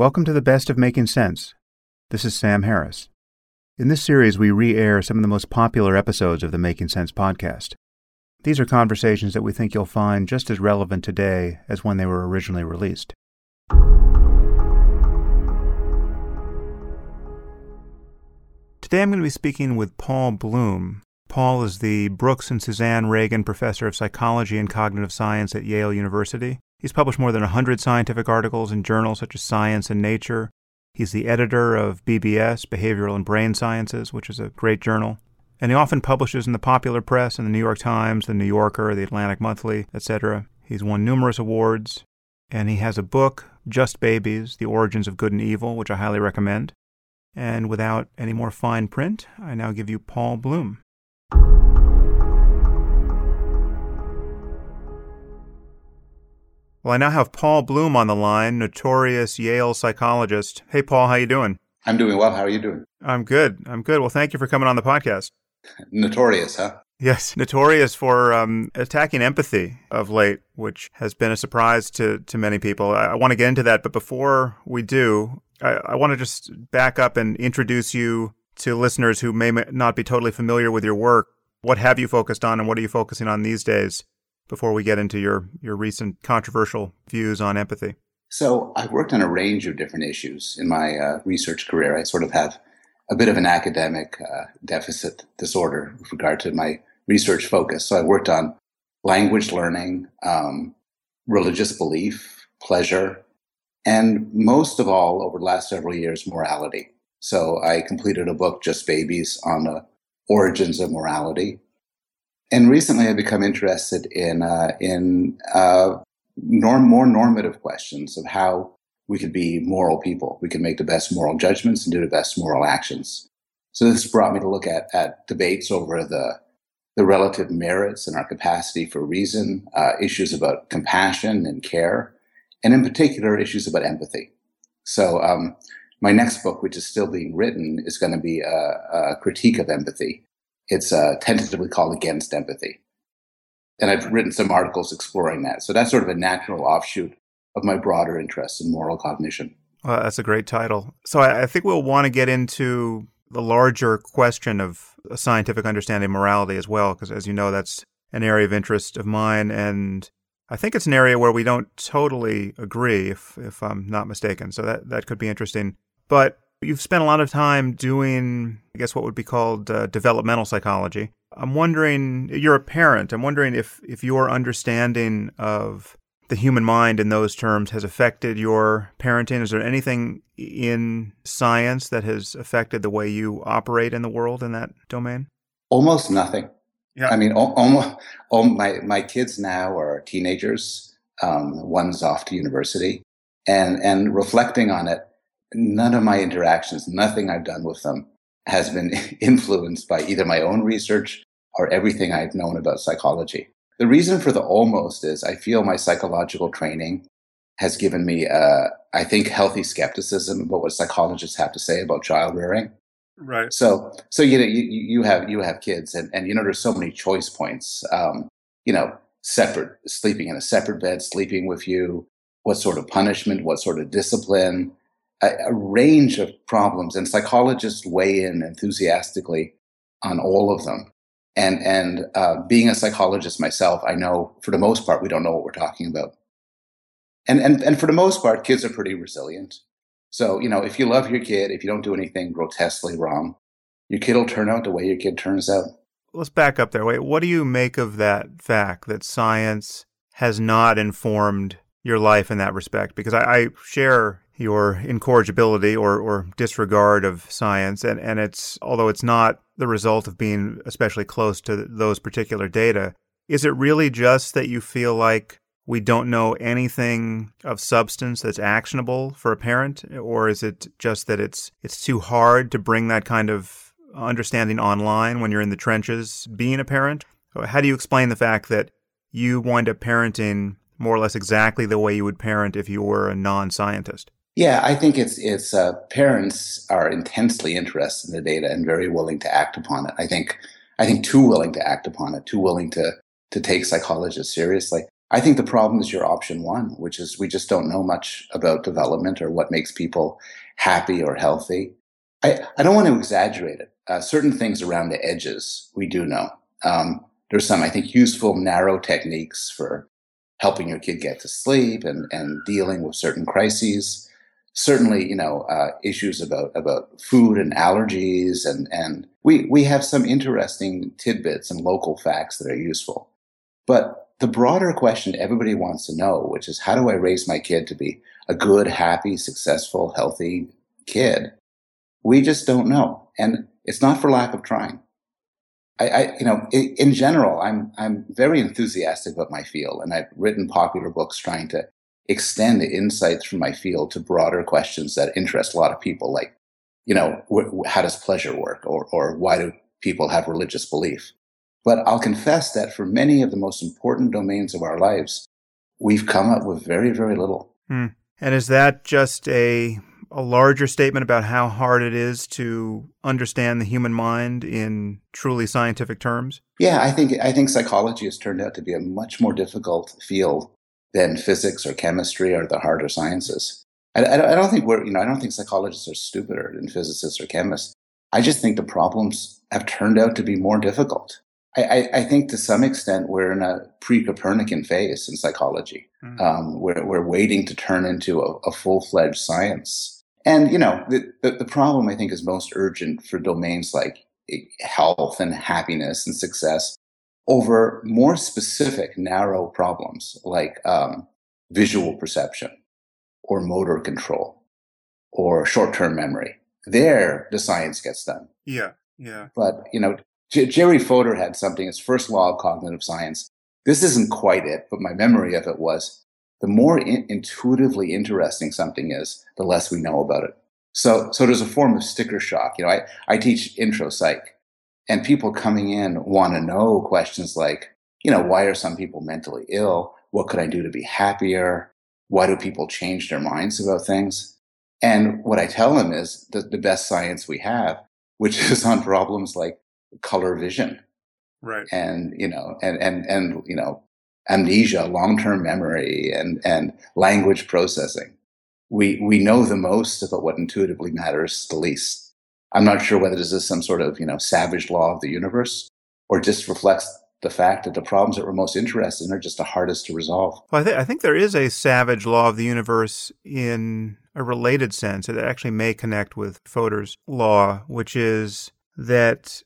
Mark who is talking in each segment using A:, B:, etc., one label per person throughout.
A: Welcome to the Best of Making Sense. This is Sam Harris. In this series, we re air some of the most popular episodes of the Making Sense podcast. These are conversations that we think you'll find just as relevant today as when they were originally released. Today I'm going to be speaking with Paul Bloom. Paul is the Brooks and Suzanne Ragen Professor of Psychology and Cognitive Science at Yale University. He's published more than 100 scientific articles in journals such as Science and Nature. He's the editor of BBS, Behavioral and Brain Sciences, which is a great journal. And he often publishes in the popular press, in the New York Times, the New Yorker, the Atlantic Monthly, etc. He's won numerous awards, and he has a book, Just Babies The Origins of Good and Evil, which I highly recommend. And without any more fine print, I now give you Paul Bloom. Well, I now have Paul Bloom on the line, notorious Yale psychologist. Hey, Paul, how you doing?
B: I'm doing well. How are you doing?
A: I'm good. I'm good. Well, thank you for coming on the podcast.
B: Notorious, huh?
A: Yes, notorious for um, attacking empathy of late, which has been a surprise to, to many people. I, I want to get into that, but before we do, I, I want to just back up and introduce you to listeners who may not be totally familiar with your work. What have you focused on, and what are you focusing on these days? Before we get into your, your recent controversial views on empathy?
B: So, I've worked on a range of different issues in my uh, research career. I sort of have a bit of an academic uh, deficit disorder with regard to my research focus. So, I worked on language learning, um, religious belief, pleasure, and most of all, over the last several years, morality. So, I completed a book, Just Babies, on the origins of morality. And recently, I've become interested in uh, in uh, norm, more normative questions of how we could be moral people. We could make the best moral judgments and do the best moral actions. So this brought me to look at at debates over the the relative merits and our capacity for reason, uh, issues about compassion and care, and in particular issues about empathy. So um, my next book, which is still being written, is going to be a, a critique of empathy it's uh, tentatively called Against Empathy. And I've written some articles exploring that. So that's sort of a natural offshoot of my broader interest in moral cognition.
A: Well, that's a great title. So I, I think we'll want to get into the larger question of scientific understanding of morality as well, because as you know, that's an area of interest of mine. And I think it's an area where we don't totally agree, if, if I'm not mistaken. So that, that could be interesting. But You've spent a lot of time doing, I guess, what would be called uh, developmental psychology. I'm wondering, you're a parent. I'm wondering if, if your understanding of the human mind in those terms has affected your parenting. Is there anything in science that has affected the way you operate in the world in that domain?
B: Almost nothing. Yeah. I mean, almost, all my, my kids now are teenagers. Um, one's off to university. And, and reflecting on it, none of my interactions, nothing I've done with them has been influenced by either my own research or everything I've known about psychology. The reason for the almost is I feel my psychological training has given me, uh, I think, healthy skepticism about what psychologists have to say about child rearing.
A: Right.
B: So, so you know, you, you have you have kids, and and you know, there's so many choice points. Um, you know, separate sleeping in a separate bed, sleeping with you. What sort of punishment? What sort of discipline? A, a range of problems, and psychologists weigh in enthusiastically on all of them. And and uh, being a psychologist myself, I know for the most part we don't know what we're talking about. And and and for the most part, kids are pretty resilient. So you know, if you love your kid, if you don't do anything grotesquely wrong, your kid will turn out the way your kid turns out.
A: Let's back up there. Wait, what do you make of that fact that science has not informed your life in that respect? Because I, I share your incorrigibility or, or disregard of science. And, and it's, although it's not the result of being especially close to those particular data, is it really just that you feel like we don't know anything of substance that's actionable for a parent? Or is it just that it's, it's too hard to bring that kind of understanding online when you're in the trenches being a parent? How do you explain the fact that you wind up parenting more or less exactly the way you would parent if you were a non scientist?
B: Yeah, I think it's it's uh, parents are intensely interested in the data and very willing to act upon it. I think I think too willing to act upon it, too willing to to take psychologists seriously. I think the problem is your option one, which is we just don't know much about development or what makes people happy or healthy. I, I don't want to exaggerate it. Uh, certain things around the edges we do know. Um, there's some, I think, useful narrow techniques for helping your kid get to sleep and, and dealing with certain crises. Certainly, you know, uh, issues about, about food and allergies. And, and we, we have some interesting tidbits and local facts that are useful. But the broader question everybody wants to know, which is how do I raise my kid to be a good, happy, successful, healthy kid? We just don't know. And it's not for lack of trying. I, I, you know, in general, I'm I'm very enthusiastic about my field, and I've written popular books trying to extend the insights from my field to broader questions that interest a lot of people, like, you know, wh- how does pleasure work, or or why do people have religious belief? But I'll confess that for many of the most important domains of our lives, we've come up with very very little.
A: Hmm. And is that just a a larger statement about how hard it is to understand the human mind in truly scientific terms?
B: Yeah, I think I think psychology has turned out to be a much more difficult field than physics or chemistry or the harder sciences. I, I, I don't think we're you know I don't think psychologists are stupider than physicists or chemists. I just think the problems have turned out to be more difficult. I, I, I, think to some extent we're in a pre-Copernican phase in psychology. Mm. Um, we're, we're waiting to turn into a, a full-fledged science. And, you know, the, the, the problem I think is most urgent for domains like health and happiness and success over more specific, narrow problems like um, visual perception or motor control or short term memory. There, the science gets done.
A: Yeah, yeah.
B: But, you know, J- Jerry Fodor had something, his first law of cognitive science. This isn't quite it, but my memory of it was the more in- intuitively interesting something is, the less we know about it. So, so there's a form of sticker shock. You know, I, I teach intro psych and people coming in want to know questions like, you know, why are some people mentally ill? What could I do to be happier? Why do people change their minds about things? And what I tell them is the, the best science we have, which is on problems like color vision.
A: Right.
B: And, you know, and, and, and, you know, amnesia, long-term memory, and and language processing. We we know the most about what intuitively matters the least. I'm not sure whether this is some sort of you know savage law of the universe or just reflects the fact that the problems that we're most interested in are just the hardest to resolve.
A: Well, I, th- I think there is a savage law of the universe in a related sense that actually may connect with Fodor's law, which is that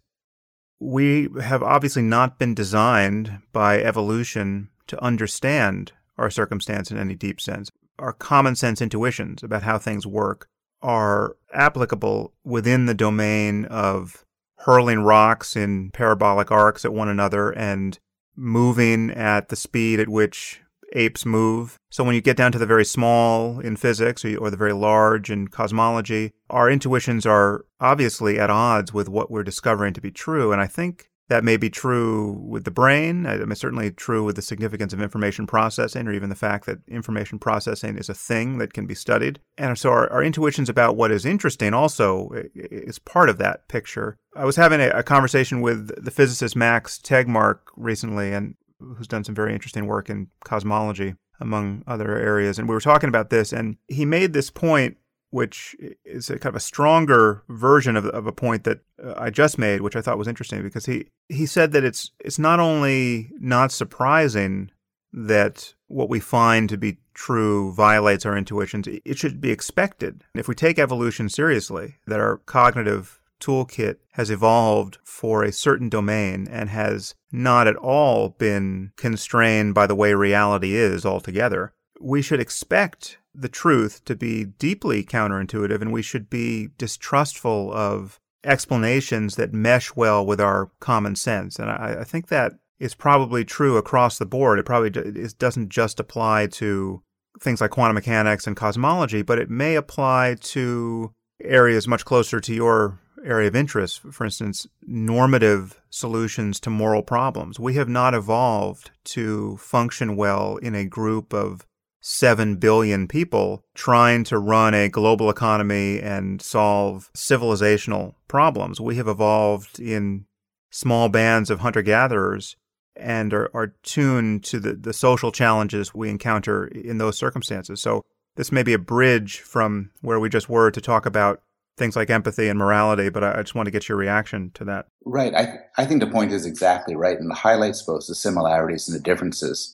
A: we have obviously not been designed by evolution to understand our circumstance in any deep sense. Our common sense intuitions about how things work are applicable within the domain of hurling rocks in parabolic arcs at one another and moving at the speed at which apes move. So when you get down to the very small in physics or, the very large in cosmology, our intuitions are obviously at odds with what we're discovering to be true. And I think that may be true with the brain. Uh, I mean, certainly true with the significance of information processing, or even the fact that information processing is a thing that can be studied. And so, our, our intuitions about what is interesting also is part of that picture. I was having a, a conversation with the physicist Max Tegmark recently, and who's done some very interesting work in cosmology, among other areas. And we were talking about this, and he made this point, which is kind of a stronger version of, of a point that uh, I just made, which I thought was interesting because he, he said that it's it's not only not surprising that what we find to be true violates our intuitions, it should be expected. If we take evolution seriously, that our cognitive toolkit has evolved for a certain domain and has not at all been constrained by the way reality is altogether. We should expect the truth to be deeply counterintuitive and we should be distrustful of explanations that mesh well with our common sense. And I, I think that is probably true across the board. It probably it doesn't just apply to things like quantum mechanics and cosmology, but it may apply to areas much closer to your area of interest, for instance, normative solutions to moral problems. We have not evolved to function well in a group of 7 billion people trying to run a global economy and solve civilizational problems. We have evolved in small bands of hunter gatherers and are, are tuned to the, the social challenges we encounter in those circumstances. So this may be a bridge from where we just were to talk about things like empathy and morality, but I, just want to get your reaction to that.
B: Right. I, I think the point is exactly right, and it highlights both the similarities and the differences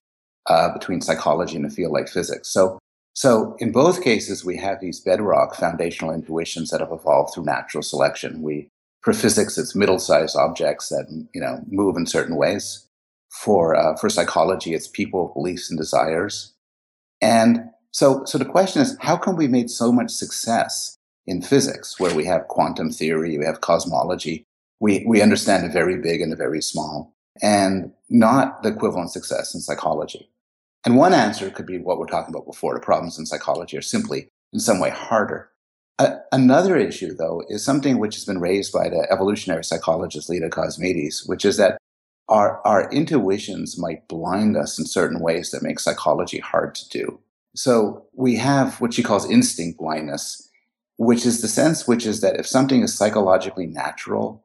B: uh, between psychology and a field like physics. So, so in both cases, we have these bedrock foundational intuitions that have evolved through natural selection. We, for physics, it's middle-sized objects that you know move in certain ways. For uh, for psychology, it's people, beliefs, and desires. And so, so the question is, how come we made so much success in physics, where we have quantum theory, we have cosmology, we, we understand the very big and the very small, and not the equivalent success in psychology. And one answer could be what we're talking about before the problems in psychology are simply in some way harder. another issue, though, is something which has been raised by the evolutionary psychologist Leda Cosmides, which is that our, our intuitions might blind us in certain ways that make psychology hard to do. So we have what she calls instinct blindness, which is the sense which is that if something is psychologically natural,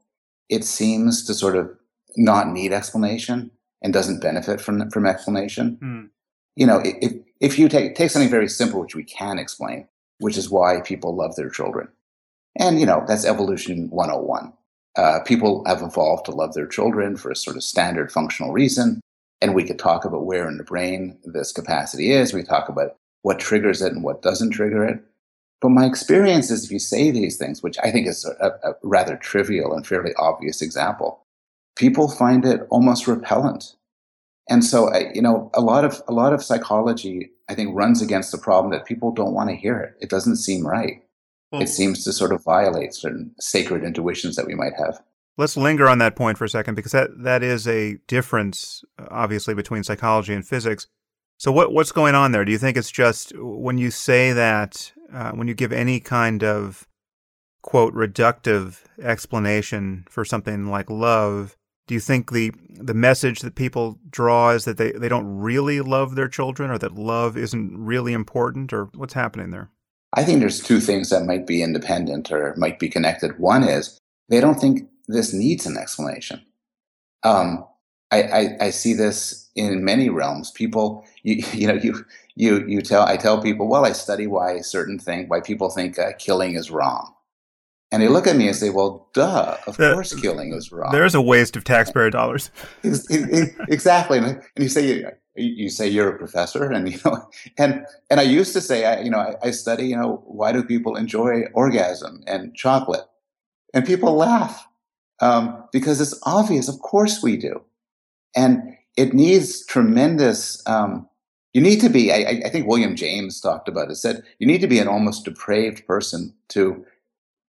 B: it seems to sort of not need explanation and doesn't benefit from from explanation. Mm. You know, if if you take take something very simple which we can explain, which is why people love their children, and you know that's evolution 101. Uh, people have evolved to love their children for a sort of standard functional reason. And we could talk about where in the brain this capacity is. We talk about what triggers it and what doesn't trigger it. But my experience is if you say these things, which I think is a, a rather trivial and fairly obvious example, people find it almost repellent. And so, I, you know, a lot of a lot of psychology, I think, runs against the problem that people don't want to hear it. It doesn't seem right. Well, it seems to sort of violate certain sacred intuitions that we might have.
A: Let's linger on that point for a second because that, that is a difference, obviously, between psychology and physics. So, what, what's going on there? Do you think it's just when you say that, uh, when you give any kind of quote reductive explanation for something like love, do you think the the message that people draw is that they, they don't really love their children or that love isn't really important or what's happening there?
B: I think there's two things that might be independent or might be connected. One is they don't think this needs an explanation. Um, I, I, I, see this in many realms. People, you, you know, you, you, you tell, I tell people, well, I study why certain thing, why people think uh, killing is wrong. And they look at me and say, well, duh, of uh, course killing is wrong.
A: There's a waste of taxpayer dollars.
B: exactly. And you say, you say you're a professor and, you know, and, and I used to say, I, you know, I, I study, you know, why do people enjoy orgasm and chocolate? And people laugh um, because it's obvious. Of course we do. And it needs tremendous, um, you need to be, I, I, think William James talked about it, said you need to be an almost depraved person to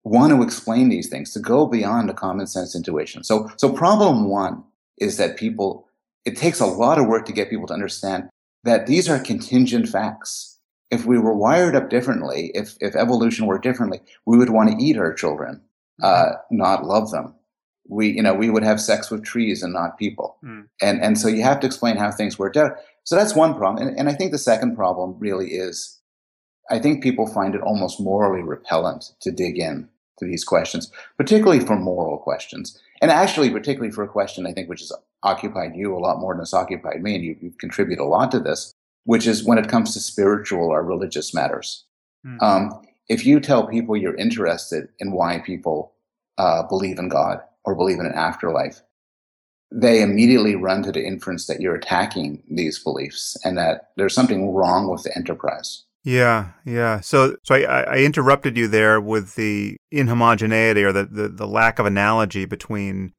B: want to explain these things, to go beyond a common sense intuition. So, so problem one is that people, it takes a lot of work to get people to understand that these are contingent facts. If we were wired up differently, if, if evolution worked differently, we would want to eat our children, uh, not love them we you know we would have sex with trees and not people mm. and and so you have to explain how things worked out so that's one problem and, and i think the second problem really is i think people find it almost morally repellent to dig in to these questions particularly for moral questions and actually particularly for a question i think which has occupied you a lot more than it's occupied me and you, you contribute a lot to this which is when it comes to spiritual or religious matters mm. um, if you tell people you're interested in why people uh, believe in god or believe in an afterlife, they immediately run to the inference that you're attacking these beliefs and that there's something wrong with the enterprise.
A: Yeah, yeah. So, so I, I interrupted you there with the inhomogeneity or the, the, the lack of analogy between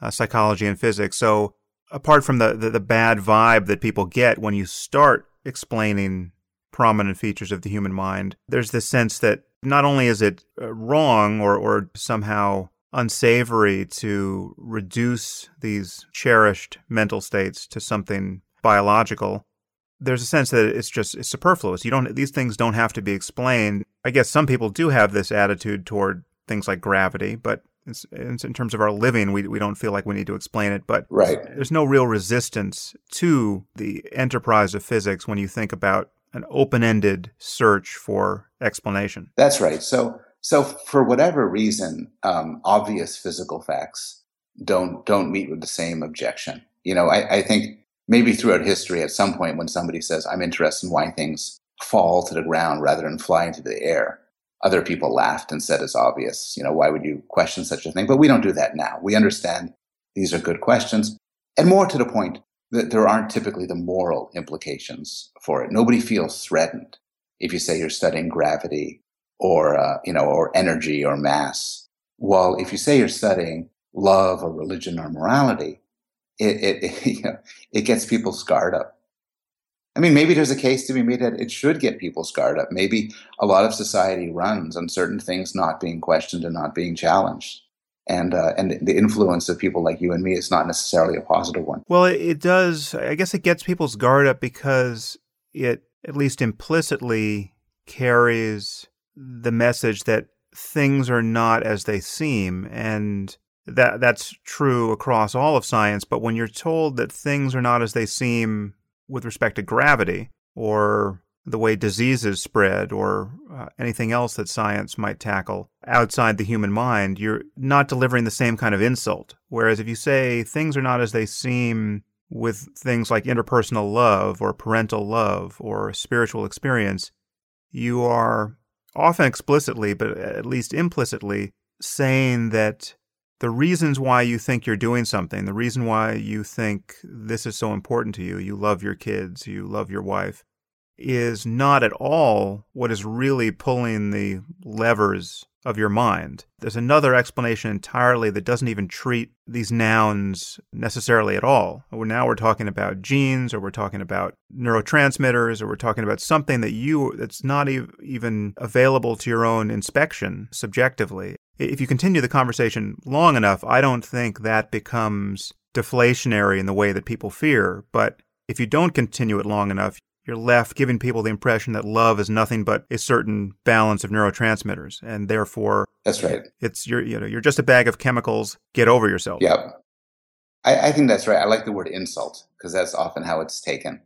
A: uh, psychology and physics. So, apart from the, the, the bad vibe that people get when you start explaining prominent features of the human mind, there's this sense that not only is it uh, wrong or, or somehow unsavory to reduce these cherished mental states to something biological there's a sense that it's just it's superfluous you don't these things don't have to be explained i guess some people do have this attitude toward things like gravity but in terms of our living we, we don't feel like we need to explain it but
B: right.
A: there's no real resistance to the enterprise of physics when you think about an open-ended search for explanation
B: that's right so so for whatever reason, um, obvious physical facts don't don't meet with the same objection. You know, I, I think maybe throughout history, at some point when somebody says, I'm interested in why things fall to the ground rather than fly into the air, other people laughed and said it's obvious. You know, why would you question such a thing? But we don't do that now. We understand these are good questions. And more to the point, that there aren't typically the moral implications for it. Nobody feels threatened if you say you're studying gravity or, uh, you know, or energy or mass. While if you say you're studying love or religion or morality, it, it, it, you know, it gets people scarred up. I mean, maybe there's a case to be made that it should get people scarred up. Maybe a lot of society runs on certain things not being questioned and not being challenged. And uh, and the influence of people like you and me is not necessarily a positive one.
A: Well, it does. I guess it gets people's guard up because it, at least implicitly, carries the message that things are not as they seem, and that that's true across all of science. But when you're told that things are not as they seem with respect to gravity or the way diseases spread or uh, anything else that science might tackle outside the human mind, you're not delivering the same kind of insult. Whereas if you say things are not as they seem with things like interpersonal love or parental love or spiritual experience, you are often explicitly, but at least implicitly, saying that the reasons why you think you're doing something, the reason why you think this is so important to you, you love your kids, you love your wife, is not at all what is really pulling the levers of your mind. There's another explanation entirely that doesn't even treat these nouns necessarily at all. Now we're talking about genes or we're talking about neurotransmitters or we're talking about something that you that's not even available to your own inspection subjectively if you continue the conversation long enough, I don't think that becomes deflationary in the way that people fear. But if you don't continue it long enough, you're left giving people the impression that love is nothing but a certain balance of neurotransmitters, and therefore,
B: that's right.
A: It's you're you know you're just a bag of chemicals. Get over yourself.
B: Yeah, I, I think that's right. I like the word insult because that's often how it's taken.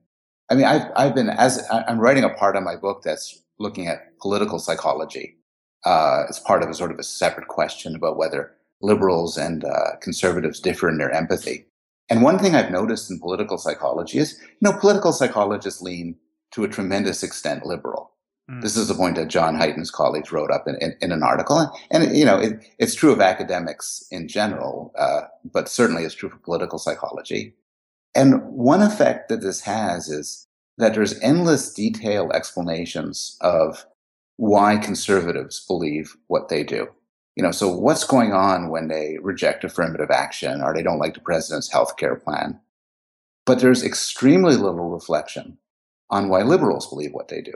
B: I mean, I've I've been as I'm writing a part of my book that's looking at political psychology, uh, as part of a sort of a separate question about whether liberals and uh, conservatives differ in their empathy. And one thing I've noticed in political psychology is, you know, political psychologists lean to a tremendous extent liberal. Mm. This is the point that John his colleagues wrote up in, in, in an article. And, and you know, it, it's true of academics in general, uh, but certainly it's true for political psychology. And one effect that this has is that there's endless detailed explanations of why conservatives believe what they do. You know, so what's going on when they reject affirmative action or they don't like the president's health care plan? But there's extremely little reflection on why liberals believe what they do.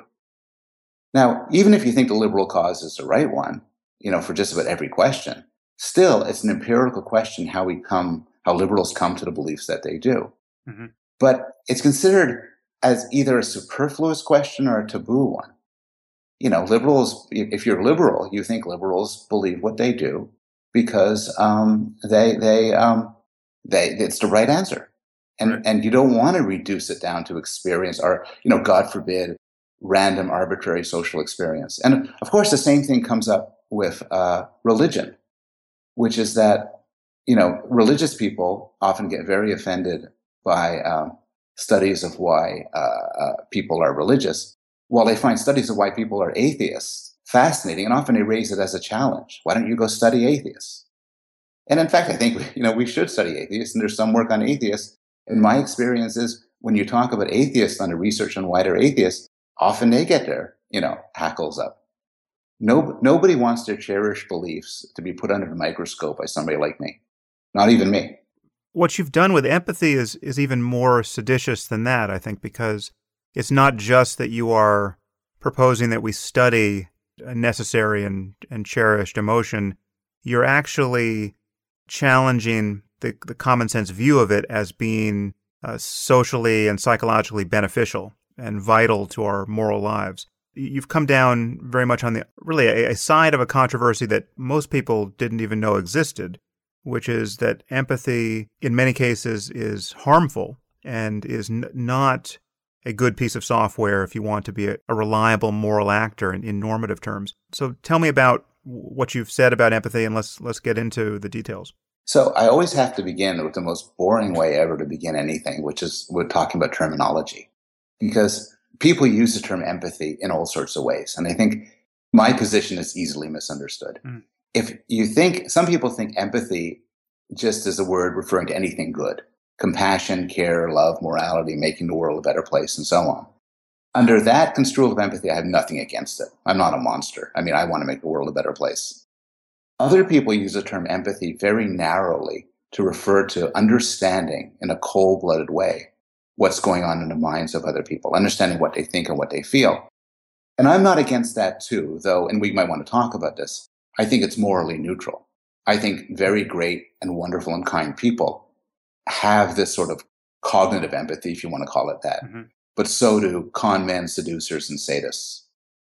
B: Now, even if you think the liberal cause is the right one, you know, for just about every question, still it's an empirical question how we come, how liberals come to the beliefs that they do. Mm-hmm. But it's considered as either a superfluous question or a taboo one you know, liberals, if you're liberal, you think liberals believe what they do because um, they, they, um, they, it's the right answer. And, right. and you don't want to reduce it down to experience or, you know, God forbid, random arbitrary social experience. And of course, the same thing comes up with uh, religion, which is that, you know, religious people often get very offended by um, studies of why uh, uh, people are religious while they find studies of why people are atheists fascinating, and often they raise it as a challenge. Why don't you go study atheists? And in fact, I think you know we should study atheists, and there's some work on atheists. And my experience is when you talk about atheists under research on wider atheists, often they get their you know hackles up. No, nobody wants their cherished beliefs to be put under the microscope by somebody like me. Not even me.
A: What you've done with empathy is is even more seditious than that, I think, because it's not just that you are proposing that we study a necessary and, and cherished emotion. You're actually challenging the, the common sense view of it as being uh, socially and psychologically beneficial and vital to our moral lives. You've come down very much on the really a, a side of a controversy that most people didn't even know existed, which is that empathy in many cases is harmful and is n- not a good piece of software if you want to be a, a reliable moral actor in, in normative terms. So tell me about what you've said about empathy and let's let's get into the details.
B: So I always have to begin with the most boring way ever to begin anything, which is we're talking about terminology. Because people use the term empathy in all sorts of ways. And I think my position is easily misunderstood. Mm. If you think, some people think empathy just as a word referring to anything good compassion, care, love, morality, making the world a better place, and so on. Under that construal of empathy, I have nothing against it. I'm not a monster. I mean, I want to make the world a better place. Other people use the term empathy very narrowly to refer to understanding in a cold blooded way what's going on in the minds of other people, understanding what they think and what they feel. And I'm not against that too, though, and we might want to talk about this. I think it's morally neutral. I think very great and wonderful and kind people have this sort of cognitive empathy, if you want to call it that. Mm-hmm. But so do con men, seducers, and sadists.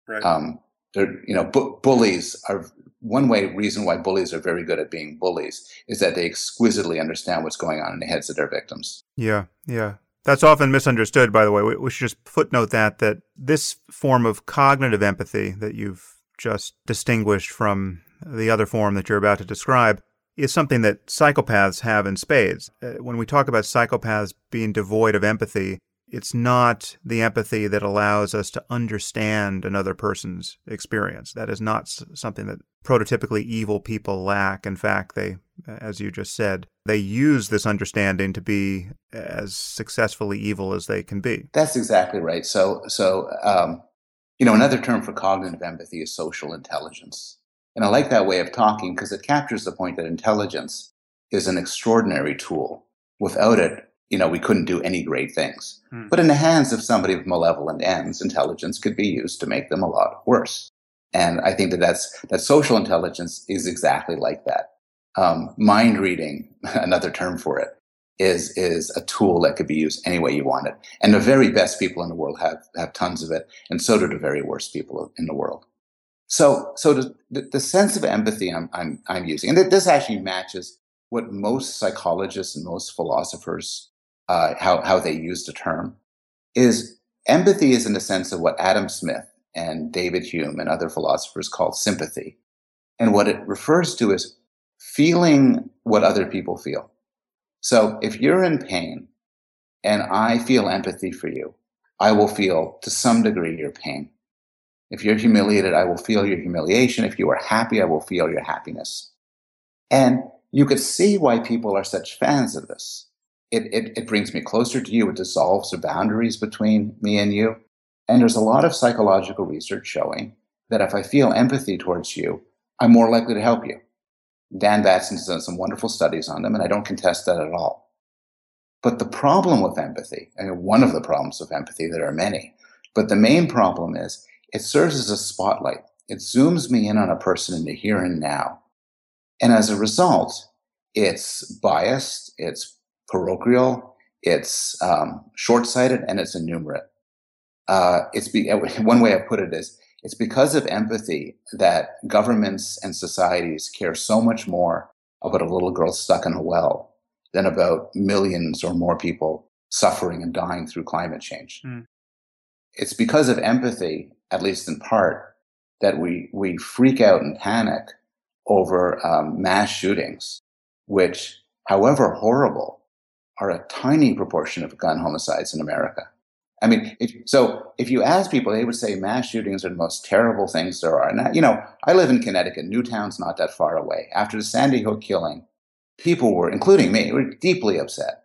B: Right. Um, they're, you know, bu- bullies are one way reason why bullies are very good at being bullies is that they exquisitely understand what's going on in the heads of their victims.
A: Yeah, yeah. That's often misunderstood, by the way. We, we should just footnote that that this form of cognitive empathy that you've just distinguished from the other form that you're about to describe is something that psychopaths have in spades. Uh, when we talk about psychopaths being devoid of empathy, it's not the empathy that allows us to understand another person's experience. That is not something that prototypically evil people lack. In fact, they, as you just said, they use this understanding to be as successfully evil as they can be.
B: That's exactly right. So, so um, you know, another term for cognitive empathy is social intelligence. And I like that way of talking because it captures the point that intelligence is an extraordinary tool. Without it, you know, we couldn't do any great things. Hmm. But in the hands of somebody with malevolent ends, intelligence could be used to make them a lot worse. And I think that that's, that social intelligence is exactly like that. Um, mind reading, another term for it, is, is a tool that could be used any way you want it. And the very best people in the world have, have tons of it. And so do the very worst people in the world. So, so the, the sense of empathy I'm, I'm, I'm using, and this actually matches what most psychologists and most philosophers, uh, how, how they use the term, is empathy is in the sense of what Adam Smith and David Hume and other philosophers call sympathy. And what it refers to is feeling what other people feel. So if you're in pain and I feel empathy for you, I will feel to some degree your pain. If you're humiliated, I will feel your humiliation. If you are happy, I will feel your happiness. And you could see why people are such fans of this. It, it, it brings me closer to you. It dissolves the boundaries between me and you. And there's a lot of psychological research showing that if I feel empathy towards you, I'm more likely to help you. Dan Batson's done some wonderful studies on them, and I don't contest that at all. But the problem with empathy, and one of the problems with empathy, there are many, but the main problem is it serves as a spotlight. It zooms me in on a person in the here and now. And as a result, it's biased, it's parochial, it's um, short sighted, and it's enumerate. Uh, it's be, one way I put it is it's because of empathy that governments and societies care so much more about a little girl stuck in a well than about millions or more people suffering and dying through climate change. Mm. It's because of empathy at least in part, that we, we freak out and panic over um, mass shootings, which, however horrible, are a tiny proportion of gun homicides in America. I mean, if, so if you ask people, they would say mass shootings are the most terrible things there are. And, you know, I live in Connecticut. Newtown's not that far away. After the Sandy Hook killing, people were, including me, were deeply upset.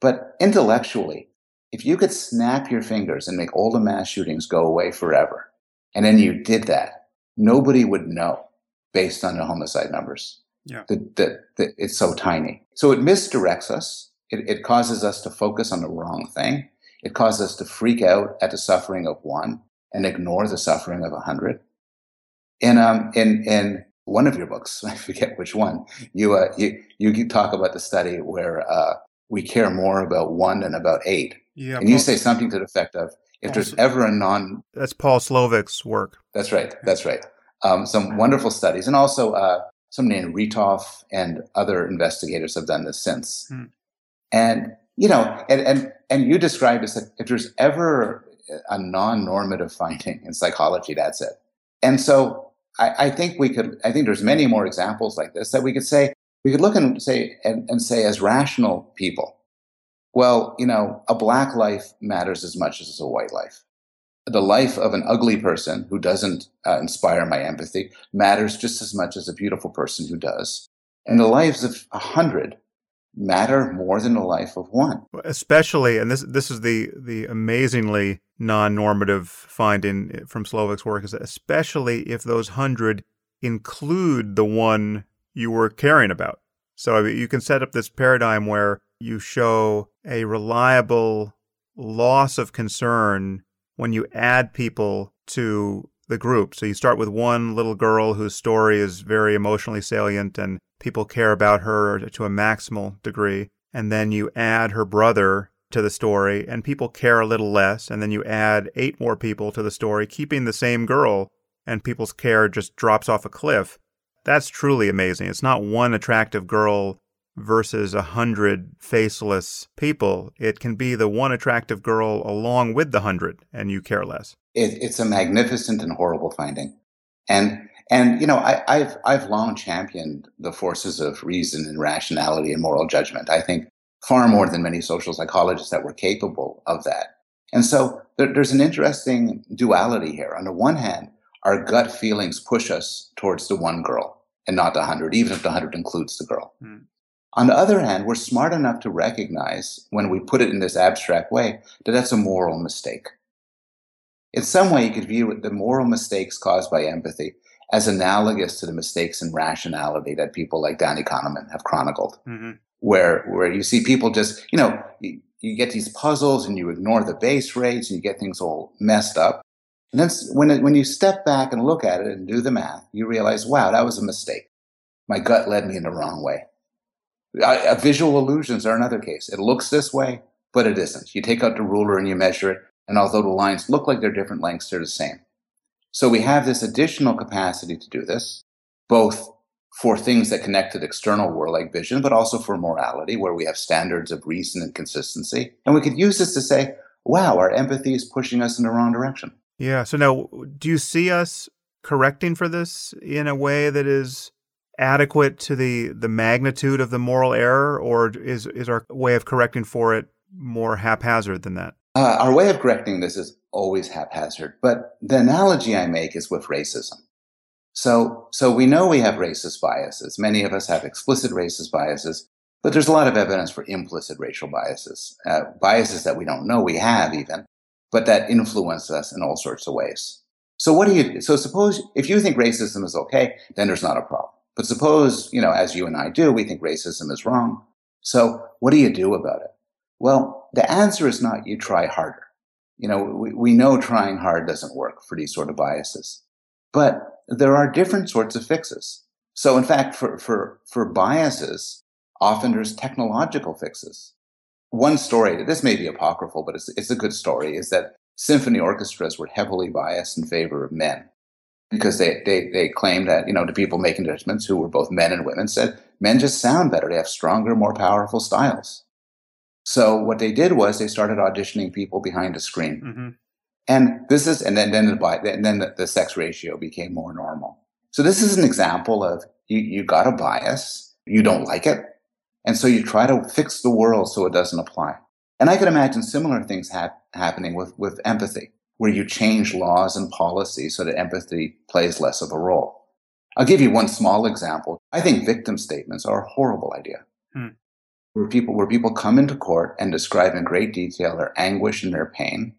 B: But intellectually, if you could snap your fingers and make all the mass shootings go away forever, and then you did that, nobody would know based on the homicide numbers. Yeah. That, that, that it's so tiny. So it misdirects us. It, it causes us to focus on the wrong thing. It causes us to freak out at the suffering of one and ignore the suffering of a hundred. In, um, in, in one of your books, I forget which one, you, uh, you, you talk about the study where, uh, we care more about one than about eight. Yeah, and Paul, you say something to the effect of, if Paul, there's ever a non.
A: That's Paul Slovic's work.
B: That's right. That's right. Um, some wonderful studies. And also, uh, somebody named Ritov and other investigators have done this since. Hmm. And, you know, and, and, and you described this if there's ever a non normative finding in psychology, that's it. And so I, I think we could, I think there's many more examples like this that we could say, we could look and say and, and say as rational people, well, you know, a black life matters as much as a white life. The life of an ugly person who doesn't uh, inspire my empathy matters just as much as a beautiful person who does. And the lives of a hundred matter more than the life of one.
A: Especially, and this this is the the amazingly non-normative finding from Slovic's work is that especially if those hundred include the one you were caring about. So I mean, you can set up this paradigm where you show a reliable loss of concern when you add people to the group. So you start with one little girl whose story is very emotionally salient and people care about her to a maximal degree. And then you add her brother to the story and people care a little less. And then you add eight more people to the story, keeping the same girl, and people's care just drops off a cliff. That's truly amazing. It's not one attractive girl versus a hundred faceless people. It can be the one attractive girl along with the hundred, and you care less.
B: It, it's a magnificent and horrible finding. And and you know, I, I've I've long championed the forces of reason and rationality and moral judgment. I think far more than many social psychologists that were capable of that. And so there, there's an interesting duality here. On the one hand, our gut feelings push us towards the one girl and not the hundred, even if the hundred includes the girl. Mm. On the other hand, we're smart enough to recognize when we put it in this abstract way that that's a moral mistake. In some way, you could view the moral mistakes caused by empathy as analogous to the mistakes in rationality that people like Danny Kahneman have chronicled, mm-hmm. where where you see people just you know you, you, get these puzzles and you ignore the base rates and you get things all messed up. And then when it, when you step back and look at it and do the math, you realize, wow, that was a mistake. My gut led me in the wrong way. Visual illusions are another case. It looks this way, but it isn't. You take out the ruler and you measure it, and although the lines look like they're different lengths, they're the same. So we have this additional capacity to do this, both for things that connect to the external world like vision, but also for morality, where we have standards of reason and consistency. And we could use this to say, wow, our empathy is pushing us in the wrong direction.
A: Yeah. So now, do you see us correcting for this in a way that is adequate to the, the magnitude of the moral error, or is, is our way of correcting for it more haphazard than that?
B: Uh, our way of correcting this is always haphazard, but the analogy I make is with racism. So, so we know we have racist biases. Many of us have explicit racist biases, but there's a lot of evidence for implicit racial biases, uh, biases that we don't know we have even, but that influence us in all sorts of ways. So what do you, so suppose if you think racism is okay, then there's not a problem. But suppose, you know, as you and I do, we think racism is wrong. So what do you do about it? Well, the answer is not you try harder. You know, we, we know trying hard doesn't work for these sort of biases, but there are different sorts of fixes. So in fact, for, for, for biases, often there's technological fixes. One story, this may be apocryphal, but it's, it's a good story, is that symphony orchestras were heavily biased in favor of men because they, they, they claimed that, you know, the people making judgments who were both men and women said men just sound better. They have stronger, more powerful styles. So what they did was they started auditioning people behind a screen. Mm-hmm. And this is, and then, then, the, and then the, the, sex ratio became more normal. So this is an example of you, you got a bias, you don't like it. And so you try to fix the world so it doesn't apply. And I could imagine similar things ha- happening with, with empathy, where you change laws and policies so that empathy plays less of a role. I'll give you one small example. I think victim statements are a horrible idea. Hmm where people where people come into court and describe in great detail their anguish and their pain,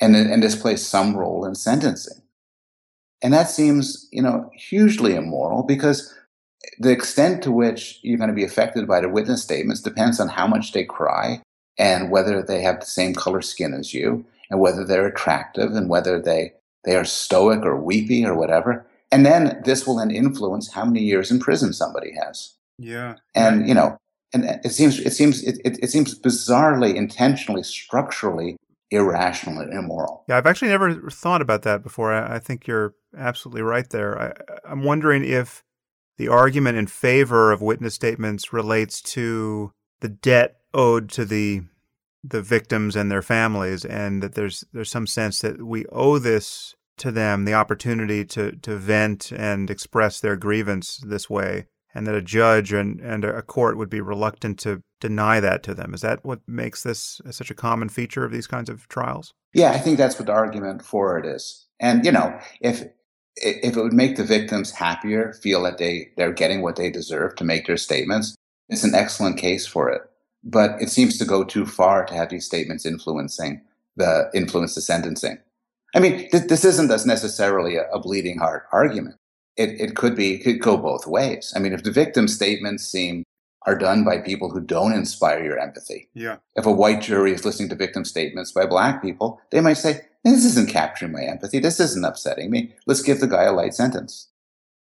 B: and and this plays some role in sentencing, and that seems you know hugely immoral because the extent to which you're going to be affected by the witness statements depends on how much they cry and whether they have the same color skin as you and whether they're attractive and whether they they are stoic or weepy or whatever. And then this will then influence how many years in prison somebody has.
A: Yeah.
B: And you know and it seems it seems it, it, it seems bizarrely intentionally structurally irrational and immoral.
A: Yeah i've actually never thought about that before. I, I think you're absolutely right there. I, i'm wondering if the argument in favor of witness statements relates to the debt owed to the the victims and their families and that there's there's some sense that we owe this to them the opportunity to to vent and express their grievance this way and that a judge and, and a court would be reluctant to deny that to them. Is that what makes this such a common feature of these kinds of trials?
B: Yeah, I think that's what the argument for it is. And you know, if if it would make the victims happier, feel that they they're getting what they deserve to make their statements, it's an excellent case for it. But it seems to go too far to have these statements influencing the influence the sentencing. I mean, th- this isn't as necessarily a, a bleeding heart argument it, it could be it could go both ways. I mean, if the victim statements seem are done by people who don't inspire your empathy.
A: Yeah.
B: If a white jury is listening to victim statements by black people, they might say, "This isn't capturing my empathy. This isn't upsetting me. Let's give the guy a light sentence."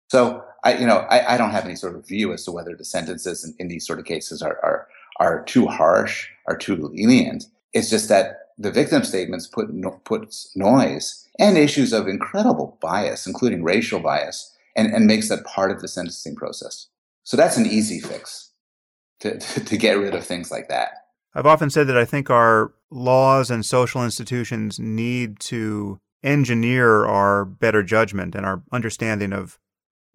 B: So I, you know, I, I don't have any sort of view as to whether the sentences in, in these sort of cases are, are are too harsh, are too lenient. It's just that the victim statements put no, puts noise and issues of incredible bias, including racial bias, and, and makes that part of the sentencing process. So that's an easy fix to, to, to get rid of things like that.
A: I've often said that I think our laws and social institutions need to engineer our better judgment and our understanding of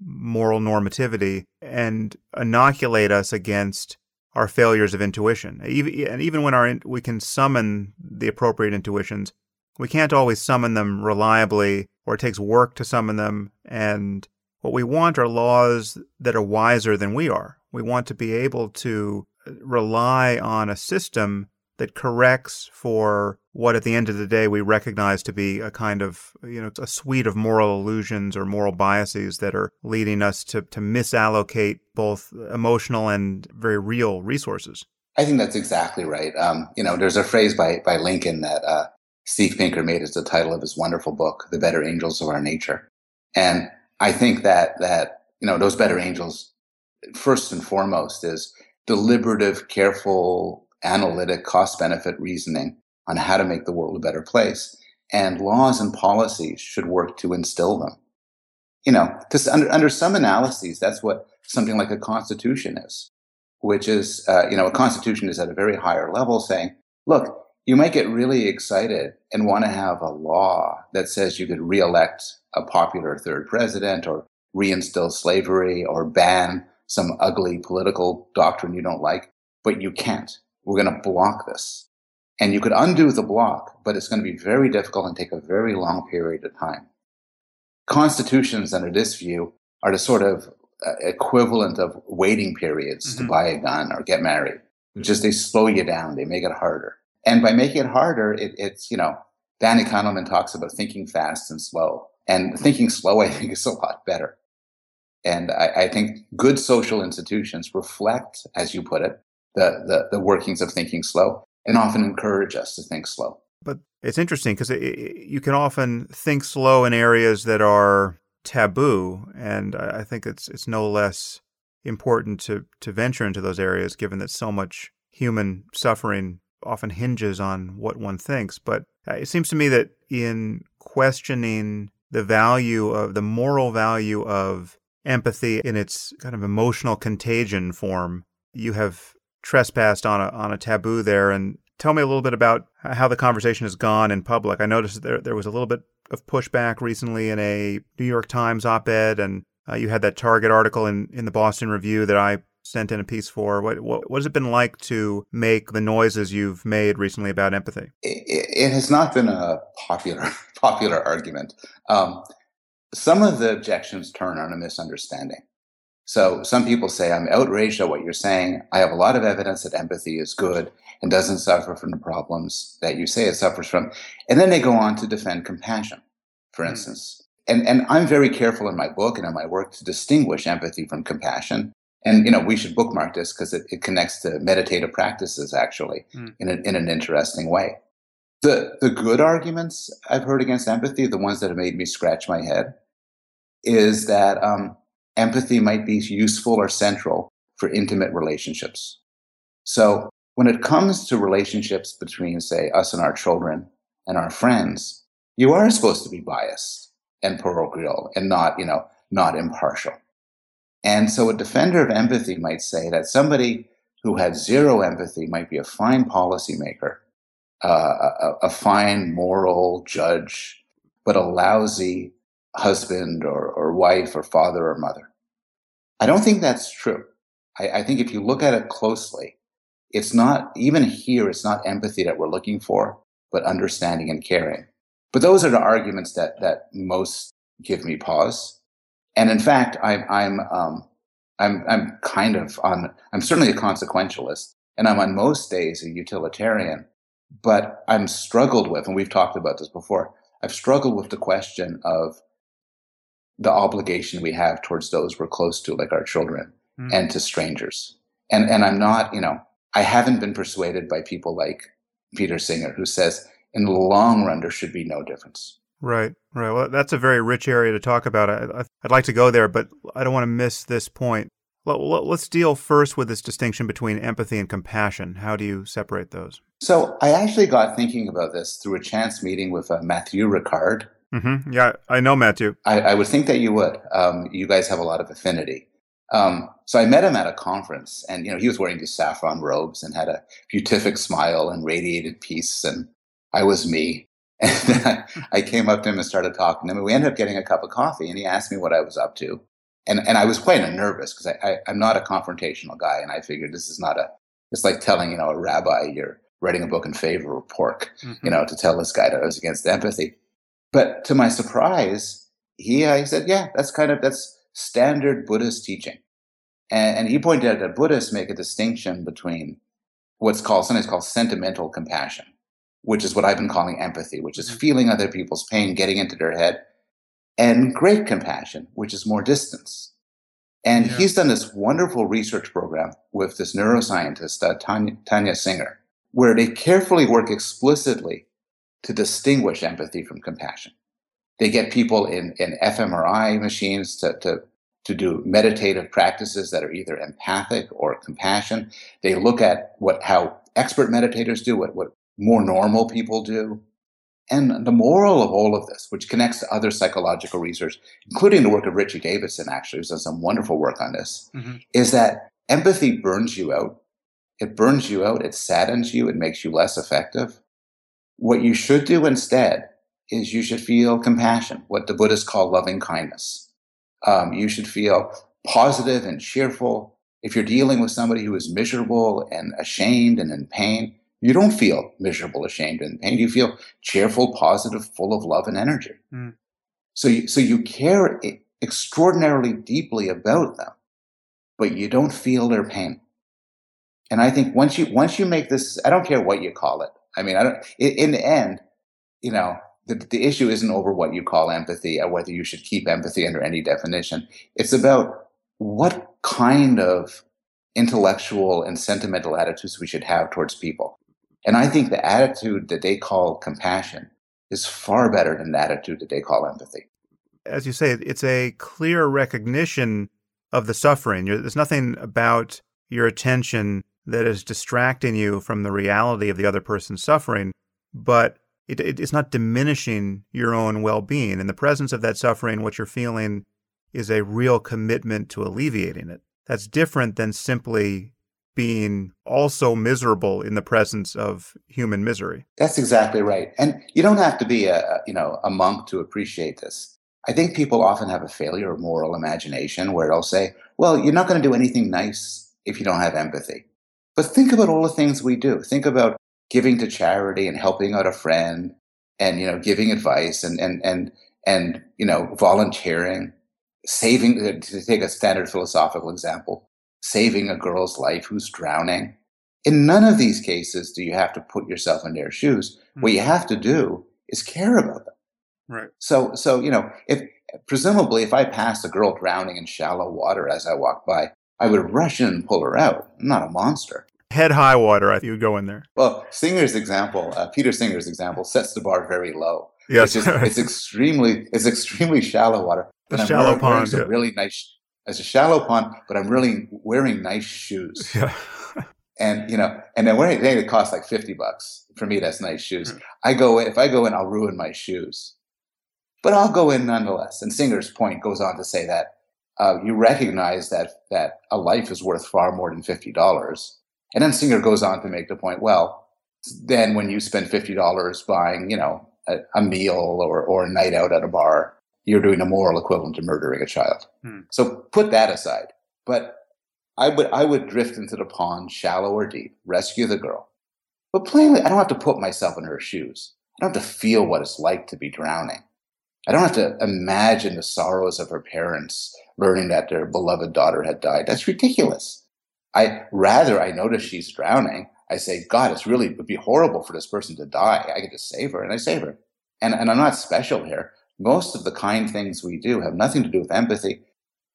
A: moral normativity and inoculate us against our failures of intuition. And even when our we can summon the appropriate intuitions, we can't always summon them reliably, or it takes work to summon them. And what we want are laws that are wiser than we are. We want to be able to rely on a system that corrects for what at the end of the day we recognize to be a kind of you know a suite of moral illusions or moral biases that are leading us to to misallocate both emotional and very real resources.
B: I think that's exactly right. Um, you know there's a phrase by by lincoln that uh, steve pinker made as the title of his wonderful book the better angels of our nature. And I think that that you know those better angels, first and foremost, is deliberative, careful, analytic, cost benefit reasoning on how to make the world a better place, and laws and policies should work to instill them. You know, because under under some analyses, that's what something like a constitution is, which is uh, you know a constitution is at a very higher level, saying, look, you might get really excited and want to have a law that says you could reelect a popular third president or reinstill slavery or ban some ugly political doctrine you don't like, but you can't. We're going to block this. And you could undo the block, but it's going to be very difficult and take a very long period of time. Constitutions, under this view, are the sort of uh, equivalent of waiting periods mm-hmm. to buy a gun or get married. Just they slow you down, they make it harder. And by making it harder, it, it's, you know, Danny Kahneman talks about thinking fast and slow. And thinking slow, I think, is a lot better. And I, I think good social institutions reflect, as you put it, the, the, the workings of thinking slow and often encourage us to think slow.
A: But it's interesting because it, you can often think slow in areas that are taboo, and I think it's it's no less important to to venture into those areas, given that so much human suffering often hinges on what one thinks. But uh, it seems to me that in questioning the value of the moral value of empathy in its kind of emotional contagion form, you have trespassed on a on a taboo there. And tell me a little bit about how the conversation has gone in public. I noticed there there was a little bit of pushback recently in a New York Times op-ed, and uh, you had that Target article in in the Boston Review that I sent in a piece for. What, what, what has it been like to make the noises you've made recently about empathy?
B: It, it has not been a popular popular argument. Um, some of the objections turn on a misunderstanding. So some people say, I'm outraged at what you're saying. I have a lot of evidence that empathy is good and doesn't suffer from the problems that you say it suffers from. And then they go on to defend compassion, for hmm. instance. And, and I'm very careful in my book and in my work to distinguish empathy from compassion and you know we should bookmark this because it, it, connects to meditative practices actually mm. in, a, in an interesting way the the good arguments i've heard against empathy the ones that have made me scratch my head is that um, empathy might be useful or central for intimate relationships. So when it comes to relationships between say us and our children and our friends you are supposed to be biased and parochial and not you know not impartial. And so a defender of empathy might say that somebody who had zero empathy might be a fine policymaker, uh, a, a, fine moral judge, but a lousy husband or, or wife or father or mother. I don't think that's true. I, I think if you look at it closely, it's not, even here, it's not empathy that we're looking for, but understanding and caring. But those are the arguments that, that most give me pause. And in fact, I'm, I'm, um, I'm, I'm kind of on, I'm certainly a consequentialist and I'm on most days a utilitarian, but I'm struggled with, and we've talked about this before, I've struggled with the question of the obligation we have towards those we're close to, like our children, mm. and to strangers. And and I'm not, you know, I haven't been persuaded by people like Peter Singer, who says in the long run there should be no difference.
A: Right, right. Well, that's a very rich area to talk about. I, would like to go there, but I don't want to miss this point. Let's deal first with this distinction between empathy and compassion. How do you separate those?
B: So, I actually got thinking about this through a chance meeting with uh, Matthieu Ricard,
A: Mm-hmm. Yeah, I know Matthieu.
B: I, I, would think that you would. Um, you guys have a lot of affinity. Um, so I met him at a conference, and you know he was wearing these saffron robes and had a beatific smile and radiated peace, and I was me. And I came up to him and started talking to him, and we ended up getting a cup of coffee. And he asked me what I was up to, and and I was quite nervous because I, I I'm not a confrontational guy, and I figured this is not a. It's like telling you know a rabbi you're writing a book in favor of pork, mm-hmm. you know, to tell this guy that I was against empathy. But to my surprise, he, uh, he said, yeah, that's kind of, that's standard Buddhist teaching. And, and he pointed out that Buddhists make a distinction between what's called, sometimes called sentimental compassion, which is what I've been calling empathy, which is mm-hmm. feeling other people's pain, getting into their head, and great compassion, which is more distance. And yeah. he's done this wonderful research program with this neuroscientist, uh, Tania, Tania Singer, where they carefully work explicitly to distinguish empathy from compassion. They get people in, in fMRI machines to, to, to do meditative practices that are either empathic or compassion. They look at what, how expert meditators do, what, what more normal people do. And the moral of all of this, which connects to other psychological research, including the work of Richie Davidson, actually, who's done some wonderful work on this, mm-hmm. is that empathy burns you out. It burns you out. It saddens you. It makes you less effective. What you should do instead is you should feel compassion, what the Buddhists call loving kindness. Um, you should feel positive and cheerful. If you're dealing with somebody who is miserable and ashamed and in pain, you don't feel miserable, ashamed, and in pain. You feel cheerful, positive, full of love and energy. Mm. So, you, so you care extraordinarily deeply about them, but you don't feel their pain. And I think once you once you make this, I don't care what you call it. I mean, I don't. In the end, you know, the, the issue isn't over what you call empathy or whether you should keep empathy under any definition. It's about what kind of intellectual and sentimental attitudes we should have towards people. And I think the attitude that they call compassion is far better than the attitude that they call empathy.
A: As you say, it's a clear recognition of the suffering. There's nothing about your attention that is distracting you from the reality of the other person's suffering, but it, it, it's not diminishing your own well being. In the presence of that suffering, what you're feeling is a real commitment to alleviating it. That's different than simply being also miserable in the presence of human misery.
B: That's exactly right. And you don't have to be a you know a monk to appreciate this. I think people often have a failure of moral imagination where they'll say, "Well, you're not going to do anything nice if you don't have empathy." But think about all the things we do. Think about giving to charity and helping out a friend and you know giving advice and and and and you know volunteering saving uh, to take a standard philosophical example saving a girl's life who's drowning in none of these cases do you have to put yourself in their shoes mm-hmm. what you have to do is care about them
A: right
B: so so you know if presumably if i passed a girl drowning in shallow water as i walked by I would rush in and pull her out. I'm not a monster.
A: Head high water, I think you would go in there.
B: Well, Singer's example, uh, Peter Singer's example, sets the bar very low.
A: Yes,
B: it's, just, it's extremely it's extremely shallow water.
A: A shallow wearing, pond,
B: wearing yeah. really nice. It's a shallow pond, but I'm really wearing nice shoes.
A: Yeah.
B: and you know, and then wearing they cost like fifty bucks. For me, that's nice shoes. Mm. I go in, if I go in, I'll ruin my shoes, but I'll go in nonetheless. And Singer's point goes on to say that uh, you recognize that that a life is worth far more than fifty dollars. And then Singer goes on to make the point, well, then when you spend fifty dollars buying, you know, a, a, meal or or a night out at a bar, you're doing a moral equivalent to murdering a child. Hmm. So put that aside. But I would I would drift into the pond, shallow or deep, rescue the girl. But plainly, I don't have to put myself in her shoes. I don't have to feel what it's like to be drowning. I don't have to imagine the sorrows of her parents learning that their beloved daughter had died. That's ridiculous. I rather I notice she's drowning. I say, God, it's really it would be horrible for this person to die. I get to save her, and I save her. And and I'm not special here. Most of the kind things we do have nothing to do with empathy.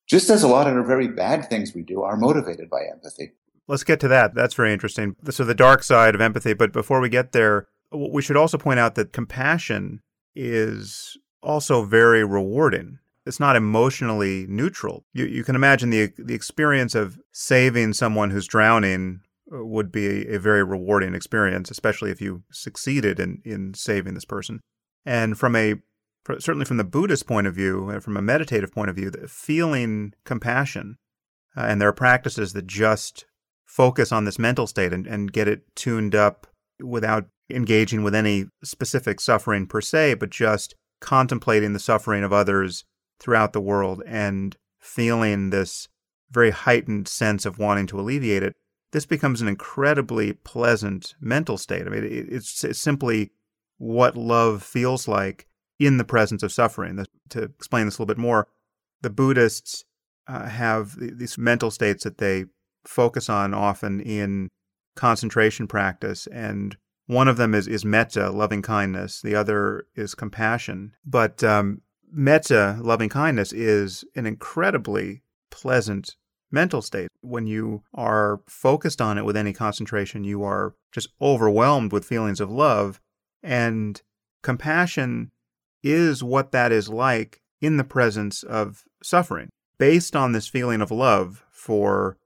B: Just as a lot of the very bad things we do are motivated by empathy.
A: Let's get to that. That's very interesting. So the dark side of empathy. But before we get there, we should also point out that compassion is also very rewarding. It's not emotionally neutral. You, you can imagine the the experience of saving someone who's drowning uh, would be a very rewarding experience, especially if you succeeded in, in saving this person. And from a certainly from the Buddhist point of view, uh, from a meditative point of view, feeling compassion, uh, and there are practices that just focus on this mental state and, and get it tuned up without engaging with any specific suffering per se, but just contemplating the suffering of others throughout the world and feeling this very heightened sense of wanting to alleviate it, this becomes an incredibly pleasant mental state. I mean, it's, it's simply what love feels like in the presence of suffering. To explain this a little bit more, the Buddhists uh, have these mental states that they focus on often in concentration practice and one of them is, is metta, loving kindness. The other is compassion. But um, metta, loving kindness, is an incredibly pleasant mental state. When you are focused on it with any concentration, you are just overwhelmed with feelings of love. And compassion is what that is like in the presence of suffering. Based on this feeling of love for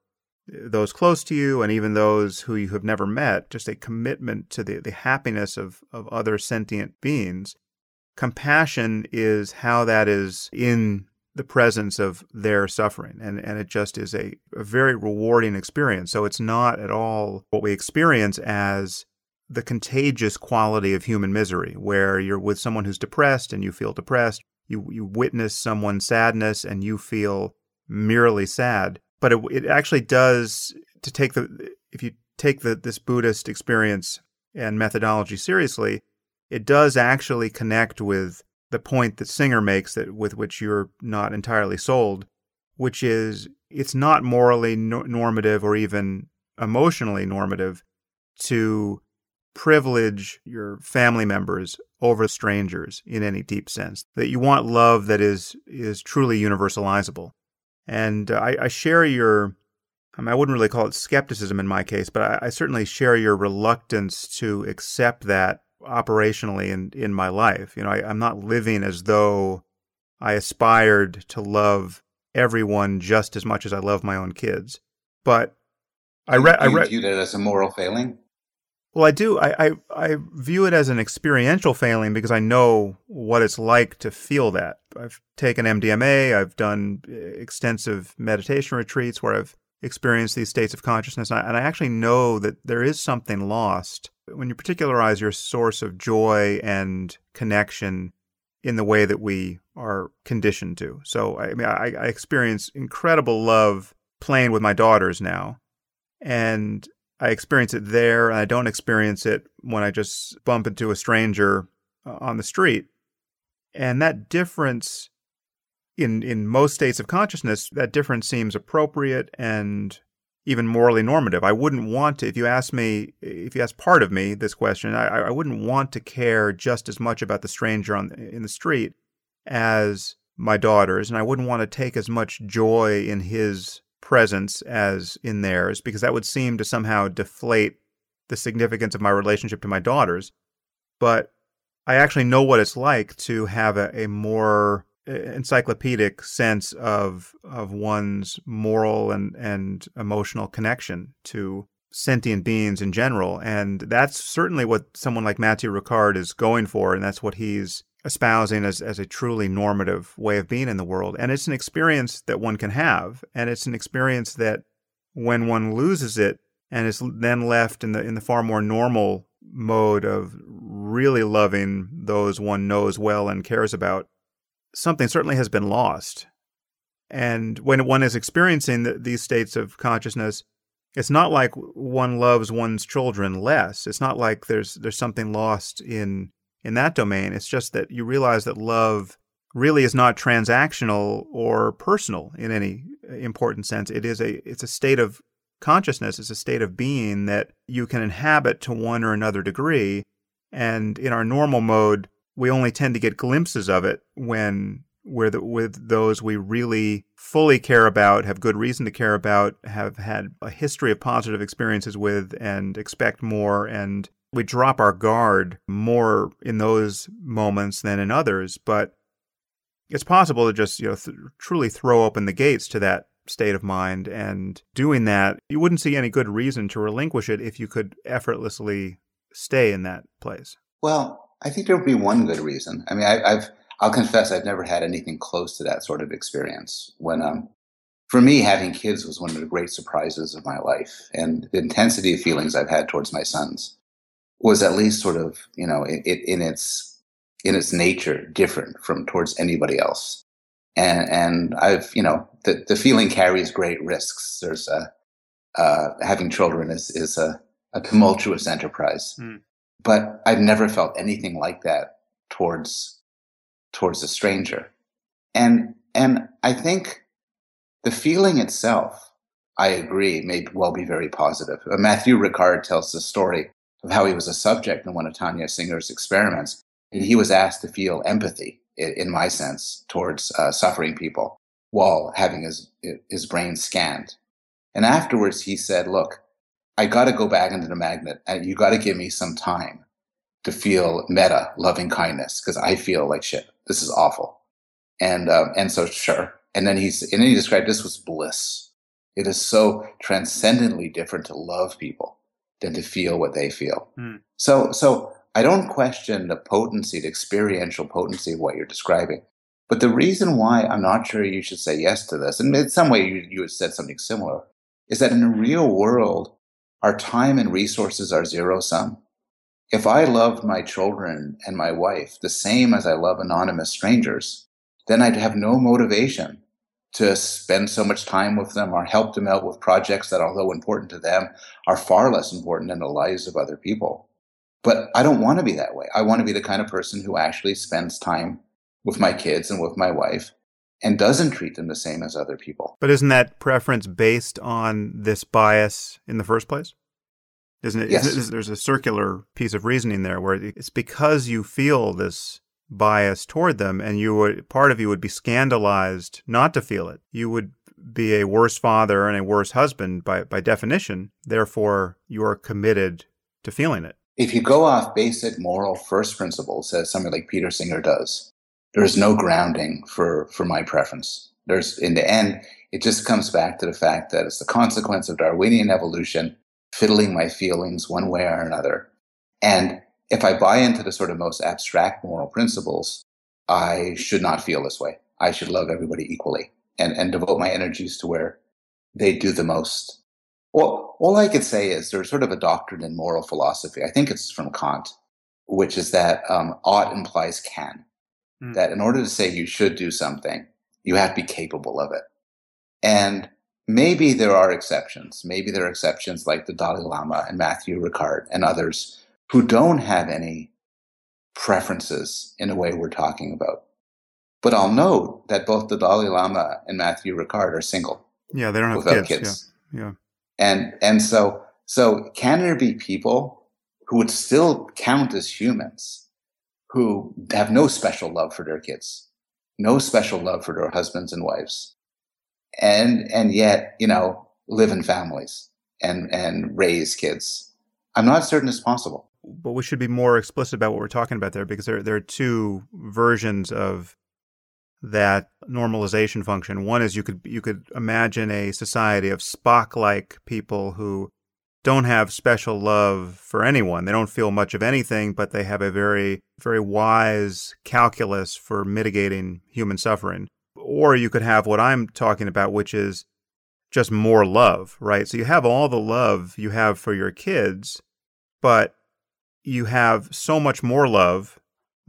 A: those close to you and even those who you have never met, just a commitment to the, the happiness of, of other sentient beings. Compassion is how that is in the presence of their suffering. And, and it just is a, a very rewarding experience. So it's not at all what we experience as the contagious quality of human misery, where you're with someone who's depressed and you feel depressed. You, you witness someone's sadness and you feel merely sad but it, it actually does to take the if you take the this Buddhist experience and methodology seriously, it does actually connect with the point that Singer makes that with which you're not entirely sold, which is it's not morally no- normative or even emotionally normative to privilege your family members over strangers in any deep sense that you want love that is is truly universalizable and uh, I, I, share your, I, mean, I wouldn't really call it skepticism in my case, but I, I, certainly share your reluctance to accept that operationally in, in my life. You know, I, I'm not living as though I aspired to love everyone just as much as I love my own kids. But
B: I read. I read. View that as a moral failing.
A: Well, I do. I, I, I view it as an experiential failing because I know what it's like to feel that. I've taken MDMA. I've done uh, extensive meditation retreats where I've experienced these states of consciousness, and I, and I actually know that there is something lost when you particularize your source of joy and connection in the way that we are conditioned to. So, I mean, I, I experience incredible love playing with my daughters now, and I experience it there, and I don't experience it when I just bump into a stranger uh, on the street. And that difference in in most states of consciousness, that difference seems appropriate and even morally normative. I wouldn't want to, if you ask me, if you ask part of me this question, I, I wouldn't want to care just as much about the stranger on in the street as my daughters, and I wouldn't want to take as much joy in his presence as in theirs because that would seem to somehow deflate the significance of my relationship to my daughters. But I actually know what it's like to have a, a more encyclopedic sense of of one's moral and and emotional connection to sentient beings in general and that's certainly what someone like Matthieu Ricard is going for and that's what he's espousing as, as a truly normative way of being in the world. And it's an experience that one can have. And it's an experience that when one loses it and is then left in the in the far more normal mode of really loving those one knows well and cares about, something certainly has been lost. And when one is experiencing the, these states of consciousness, it's not like one loves one's children less. It's not like there's there's something lost in in that domain. It's just that you realize that love really is not transactional or personal in any uh, important sense. It is a it's a state of consciousness. is a state of being that you can inhabit to one or another degree. And in our normal mode, we only tend to get glimpses of it when we're the, with those we really fully care about, have good reason to care about, have had a history of positive experiences with, and expect more. And we drop our guard more in those moments than in others. But it's possible to just you know th- truly throw open the gates to that state of mind and doing that you wouldn't see any good reason to relinquish it if you could effortlessly stay in that place
B: well i think there would be one good reason i mean I, have i'll confess i've never had anything close to that sort of experience when um for me having kids was one of the great surprises of my life and the intensity of feelings i've had towards my sons was at least sort of you know it, it in its in its nature different from towards anybody else. And, and I've, you know, the, the feeling carries great risks. There's a, uh, having children is, is a, a tumultuous enterprise, mm. but I've never felt anything like that towards, towards a stranger. And, and I think the feeling itself, I agree, may well be very positive. Uh, Matthieu Ricard tells the story of how he was a subject in one of Tania Singer's experiments and he was asked to feel empathy, in my sense, towards uh, suffering people while having his, his brain scanned. And afterwards, he said, Look, I got to go back into the magnet and you got to give me some time to feel metta loving kindness because I feel like shit. This is awful. And, um, and so, sure. And then he's, and then he described this was bliss. It is so transcendently different to love people than to feel what they feel. Mm. So, so I don't question the potency, the experiential potency of what you're describing. But the reason why I'm not sure you should say yes to this, and in some way you, you said something similar, is that in the real world, our time and resources are zero sum. If I loved my children and my wife the same as I love anonymous strangers, then I'd have no motivation to spend so much time with them or help them out with projects that, although important to them, are far less important in the lives of other people. But I don't want to be that way. I want to be the kind of person who actually spends time with my kids and with my wife and doesn't treat them the same as other people.
A: But isn't that preference based on this bias in the first place? Isn't it?
B: Yes.
A: Isn't it, there's a circular piece of reasoning there where it's because you feel this bias toward them and you would part of you would be scandalized not to feel it. You would be a worse father and a worse husband by by definition. Therefore, you are committed to feeling it
B: if you go off basic moral first principles, as somebody like Peter Singer does, there's no grounding for, for my preference. There's, in the end, it just comes back to the fact that it's the consequence of Darwinian evolution, fiddling my feelings one way or another. And if I buy into the sort of most abstract moral principles, I should not feel this way. I should love everybody equally and, and devote my energies to where they do the most well, all I could say is there's sort of a doctrine in moral philosophy. I think it's from Kant, which is that um, ought implies can. Mm. That in order to say you should do something, you have to be capable of it. And maybe there are exceptions. Maybe there are exceptions like the Dalai Lama and Matthieu Ricard and others who don't have any preferences in the way we're talking about. But I'll note that both the Dalai Lama and Matthieu Ricard are single.
A: Yeah, they don't have kids. kids. Yeah. yeah.
B: And and so so can there be people who would still count as humans who have no special love for their kids, no special love for their husbands and wives, and and yet you know live in families and and raise kids? I'm not certain it's possible.
A: But we should be more explicit about what we're talking about there because there there are two versions of that normalization function. One is you could you could imagine a society of Spock-like people who don't have special love for anyone. They don't feel much of anything, but they have a very very wise calculus for mitigating human suffering. Or you could have what I'm talking about, which is just more love, right? So you have all the love you have for your kids, but you have so much more love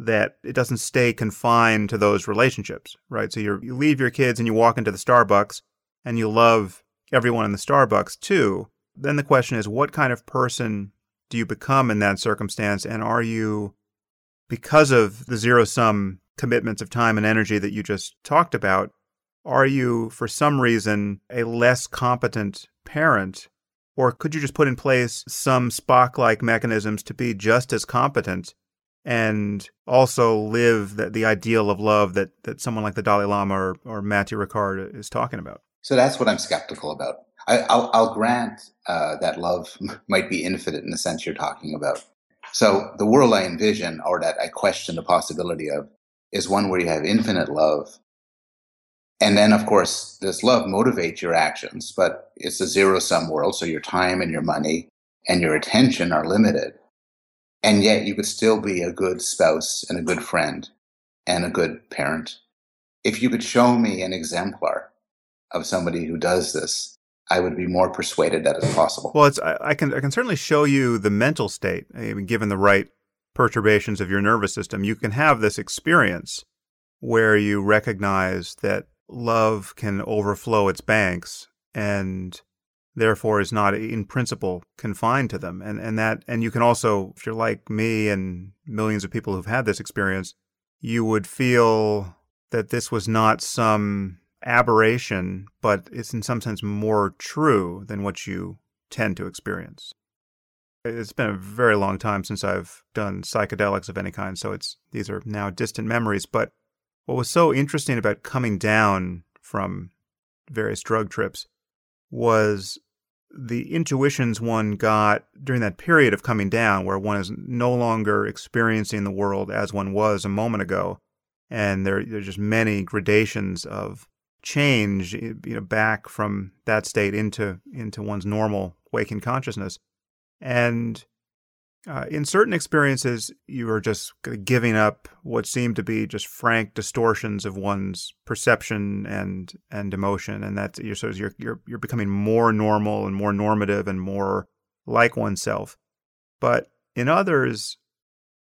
A: that it doesn't stay confined to those relationships, right? So you you leave your kids and you walk into the Starbucks and you love everyone in the Starbucks too. Then the question is, what kind of person do you become in that circumstance? And are you, because of the zero sum commitments of time and energy that you just talked about, are you, for some reason, a less competent parent? Or could you just put in place some Spock like mechanisms to be just as competent and also live the, the ideal of love that, that someone like the Dalai Lama or, or Matthieu Ricard is talking about?
B: So that's what I'm skeptical about. I, will grant uh, that love might be infinite in the sense you're talking about. So the world I envision, or that I question the possibility of, is one where you have infinite love. And then, of course, this love motivates your actions, but it's a zero sum world. So your time and your money and your attention are limited. And yet you could still be a good spouse and a good friend and a good parent. If you could show me an exemplar of somebody who does this, I would be more persuaded that it's possible.
A: Well, it's I, I can I can certainly show you the mental state. I mean, given the right perturbations of your nervous system, you can have this experience where you recognize that love can overflow its banks and therefore is not in principle confined to them. And and that and you can also, if you're like me and millions of people who've had this experience, you would feel that this was not some aberration, but it's in some sense more true than what you tend to experience. It's been a very long time since I've done psychedelics of any kind, so it's these are now distant memories. But what was so interesting about coming down from various drug trips was the intuitions one got during that period of coming down, where one is no longer experiencing the world as one was a moment ago. And there, there's just many gradations of change eh, you know back from that state into into one's normal waking consciousness and uh, in certain experiences you are just giving up what seem to be just frank distortions of one's perception and and emotion and that you're of you're, you're you're becoming more normal and more normative and more like oneself but in others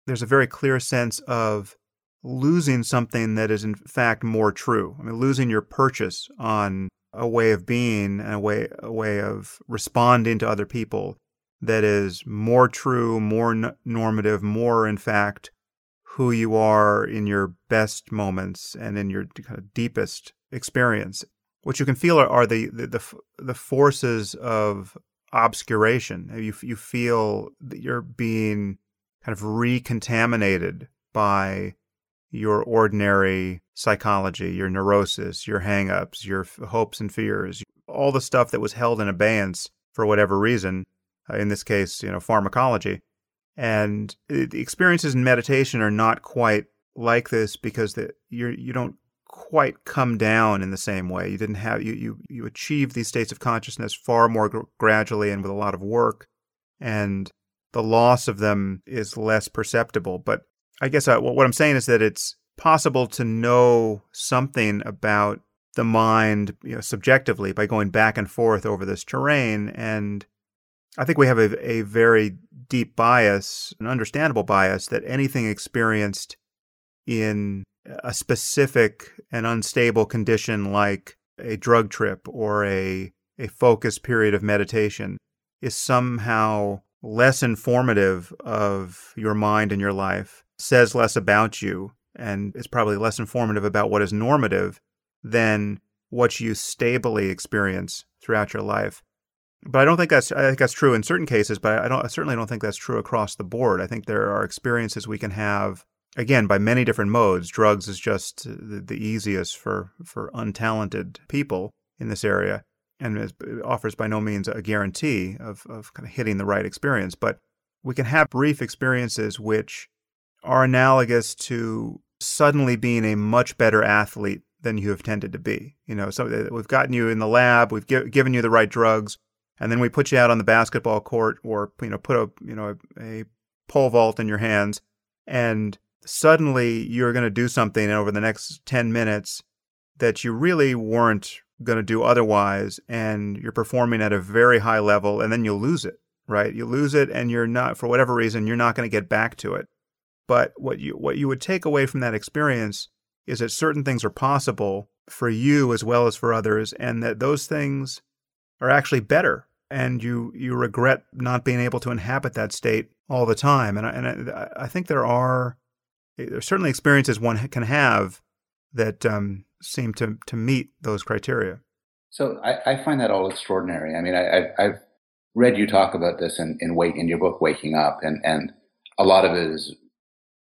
A: there's a very clear sense of losing something that is in fact more true. I mean, losing your purchase on a way of being and a way a way of responding to other people that is more true, more n- normative, more in fact who you are in your best moments and in your kind of deepest experience. What you can feel are, are the, the, the the forces of obscuration. You you feel that you're being kind of recontaminated by your ordinary psychology, your neurosis, your hangups, your hopes and fears, all the stuff that was held in abeyance for whatever reason, in this case, you know, pharmacology. And the experiences in meditation are not quite like this because the, you're, you don't quite come down in the same way. You didn't have you you you achieve these states of consciousness far more gr- gradually and with a lot of work, and the loss of them is less perceptible. But I guess I, uh, what I'm saying is that it's possible to know something about the mind you know, subjectively by going back and forth over this terrain. And I think we have a, a very deep bias, an understandable bias, that anything experienced in a specific and unstable condition like a drug trip or a, a focused period of meditation is somehow less informative of your mind and your life says less about you and is probably less informative about what is normative than what you stably experience throughout your life. But I don't think that's I think that's true in certain cases, but I don't I certainly don't think that's true across the board. I think there are experiences we can have again by many different modes. Drugs is just the, the easiest for for untalented people in this area and it offers by no means a guarantee of, of kind of hitting the right experience. But we can have brief experiences which are analogous to suddenly being a much better athlete than you have tended to be. You know, so uh, we've gotten you in the lab, we've given you the right drugs, and then we put you out on the basketball court or you know put a you know a, a pole vault in your hands, and suddenly you're going to do something over the next ten minutes that you really weren't going to do otherwise, and you're performing at a very high level, and then you'll lose it. Right, you lose it, and you're not for whatever reason you're not going to get back to it But what you what you would take away from that experience is that certain things are possible for you as well as for others, and that those things are actually better. And you you regret not being able to inhabit that state all the time. And I, and I, I think there are there's certainly experiences one can have that um, seem to to meet those criteria.
B: So I, I find that all extraordinary. I mean, I, have read you talk about this in in, wake, in your book, Waking Up, and and a lot of it is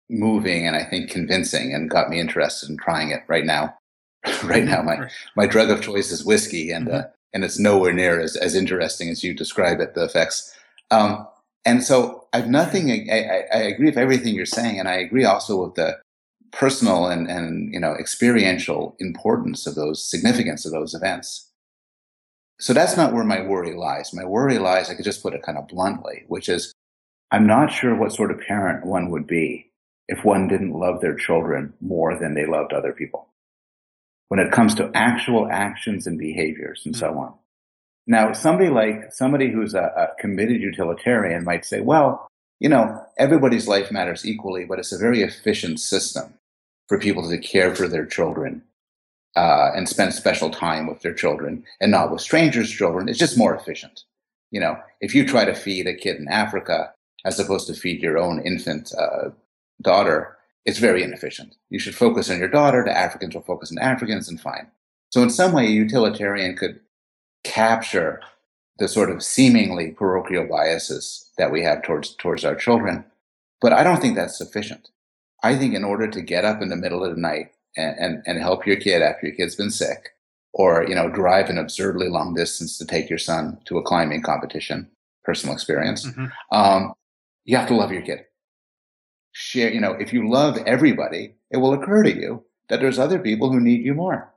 B: moving and I think convincing, and got me interested in trying it right now. right now, my my drug of choice is whiskey, and mm-hmm. uh, and it's nowhere near as as interesting as you describe it. The effects. Um, and so I've nothing. I, I, I agree with everything you're saying, and I agree also with the personal and, and you know experiential importance of those significance of those events so that's not where my worry lies my worry lies i could just put it kind of bluntly which is i'm not sure what sort of parent one would be if one didn't love their children more than they loved other people when it comes to actual actions and behaviors and so on now somebody like somebody who's a, a committed utilitarian might say well you know, everybody's life matters equally, but it's a very efficient system for people to care for their children uh, and spend special time with their children and not with strangers' children. It's just more efficient. You know, if you try to feed a kid in Africa as opposed to feed your own infant uh, daughter, it's very inefficient. You should focus on your daughter. The Africans will focus on Africans and fine. So in some way, a utilitarian could capture the sort of seemingly parochial biases that we have towards towards our children. But I don't think that's sufficient. I think in order to get up in the middle of the night and, and, and help your kid after your kid's been sick, or you know, drive an absurdly long distance to take your son to a climbing competition, personal experience, mm-hmm. um, you have to love your kid. Share, you know, if you love everybody, it will occur to you that there's other people who need you more,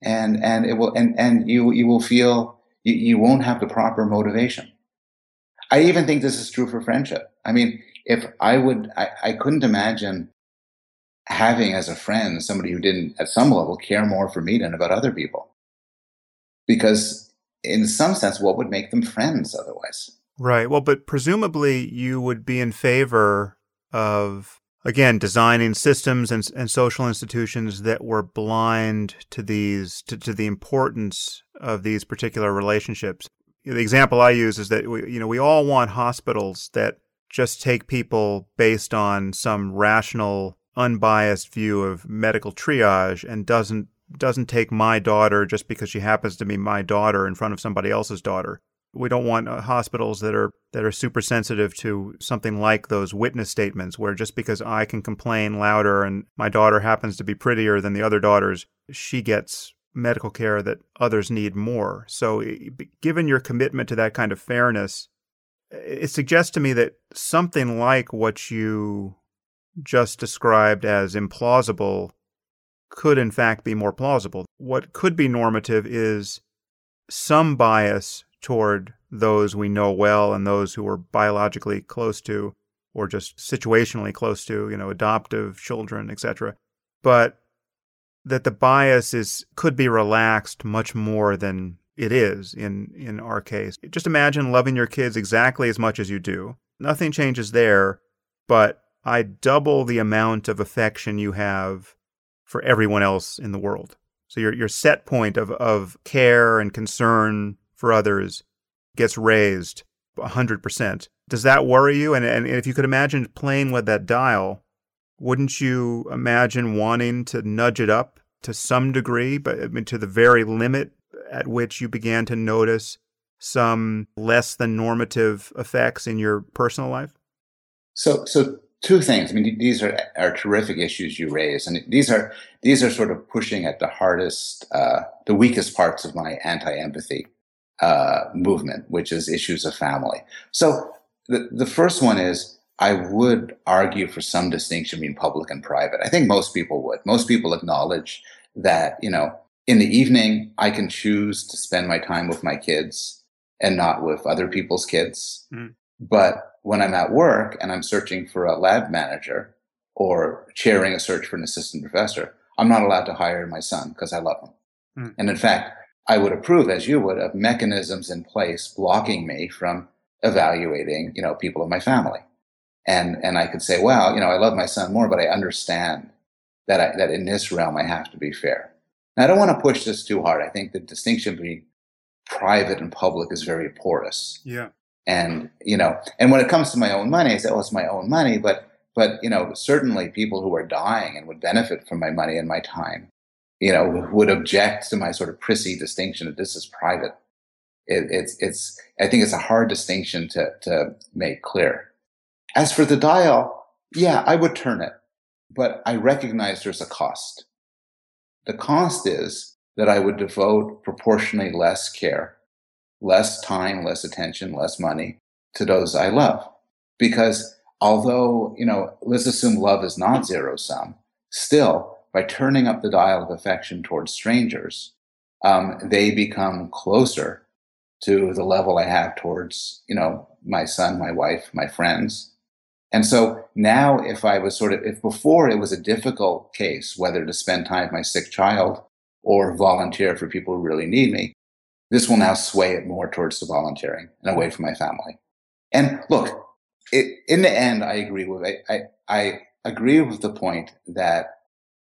B: and and it will and and you you will feel you, you won't have the proper motivation. I even think this is true for friendship. I mean, if I would, I, I couldn't imagine having as a friend somebody who didn't, at some level, care more for me than about other people. Because, in some sense, what would make them friends otherwise?
A: Right. Well, but presumably you would be in favor of, again, designing systems and, and social institutions that were blind to these, to, to the importance of these particular relationships. The example I use is that we, you know, we all want hospitals that just take people based on some rational, unbiased view of medical triage and doesn't doesn't take my daughter just because she happens to be my daughter in front of somebody else's daughter. We don't want uh, hospitals that are that are super sensitive to something like those witness statements where just because I can complain louder and my daughter happens to be prettier than the other daughters, she gets medical care that others need more. So given your commitment to that kind of fairness, it suggests to me that something like what you just described as implausible could in fact be more plausible. What could be normative is some bias toward those we know well and those who are biologically close to or just situationally close to, you know, adoptive children, etc. But that the bias is could be relaxed much more than it is in in our case. Just imagine loving your kids exactly as much as you do. Nothing changes there, but I double the amount of affection you have for everyone else in the world. So your your set point of of care and concern for others gets raised 100%. Does that worry you? And, and if you could imagine playing with that dial, wouldn't you imagine wanting to nudge it up to some degree, but I mean, to the very limit at which you began to notice some less than normative effects in your personal life?
B: So, so two things. I mean, these are, are terrific issues you raise, and these are these are sort of pushing at the hardest, uh, the weakest parts of my anti-empathy uh, movement, which is issues of family. So, the the first one is I would argue for some distinction between public and private. I think most people would. Most people acknowledge that you know in the evening, I can choose to spend my time with my kids and not with other people's kids. Mm. But when I'm at work and I'm searching for a lab manager or chairing a search for an assistant professor, I'm not allowed to hire my son because I love him. Mm. And in fact, I would approve, as you would, of mechanisms in place blocking me from evaluating, you know, people of my family. And, and I could say, well, you know, I love my son more, but I understand that, I, that in this realm I have to be fair. Now, I don't want to push this too hard. I think the distinction between private and public is very porous.
A: Yeah.
B: And, you know, and when it comes to my own money, I say, oh, it's my own money. But, but, you know, certainly people who are dying and would benefit from my money and my time, you know, would object to my sort of prissy distinction that this is private. It, it's, it's, I think it's a hard distinction to, to make clear. As for the dial, yeah, I would turn it, but I recognize there's a cost. The cost is that I would devote proportionally less care less time, less attention, less money to those I love. Because although, you know, let's assume love is not zero sum, still, by turning up the dial of affection towards strangers, um, they become closer to the level I have towards, you know, my son, my wife, my friends. And so now, if I was sort of, if before it was a difficult case whether to spend time with my sick child or volunteer for people who really need me, this will now sway it more towards the volunteering and away from my family. And look, it, in the end, I agree with I, I, I agree with the point that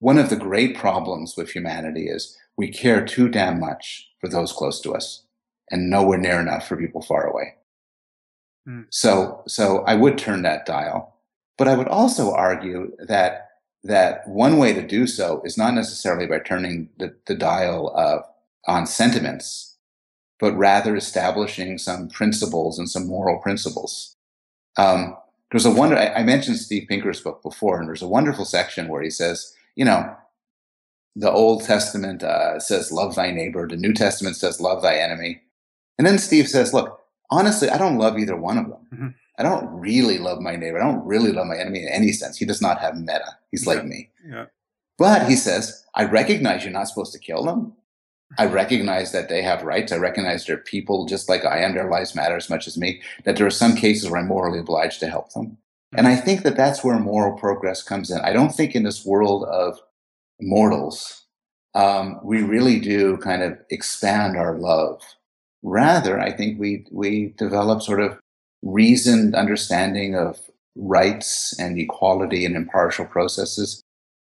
B: one of the great problems with humanity is we care too damn much for those close to us and nowhere near enough for people far away. Mm. So, so I would turn that dial, but I would also argue that that one way to do so is not necessarily by turning the, the dial of on sentiments but rather establishing some principles and some moral principles. Um, there's a wonder, I, I mentioned Steve Pinker's book before, and there's a wonderful section where he says, you know, the Old Testament uh, says, love thy neighbor. The New Testament says, love thy enemy. And then Steve says, look, honestly, I don't love either one of them. Mm-hmm. I don't really love my neighbor. I don't really love my enemy in any sense. He does not have metta. He's yeah. like me. Yeah. But he says, I recognize you're not supposed to kill them. I recognize that they have rights. I recognize they're people just like I am. Their lives matter as much as me. That there are some cases where I'm morally obliged to help them. And I think that that's where moral progress comes in. I don't think in this world of mortals, um, we really do kind of expand our love. Rather, I think we, we develop sort of reasoned understanding of rights and equality and impartial processes.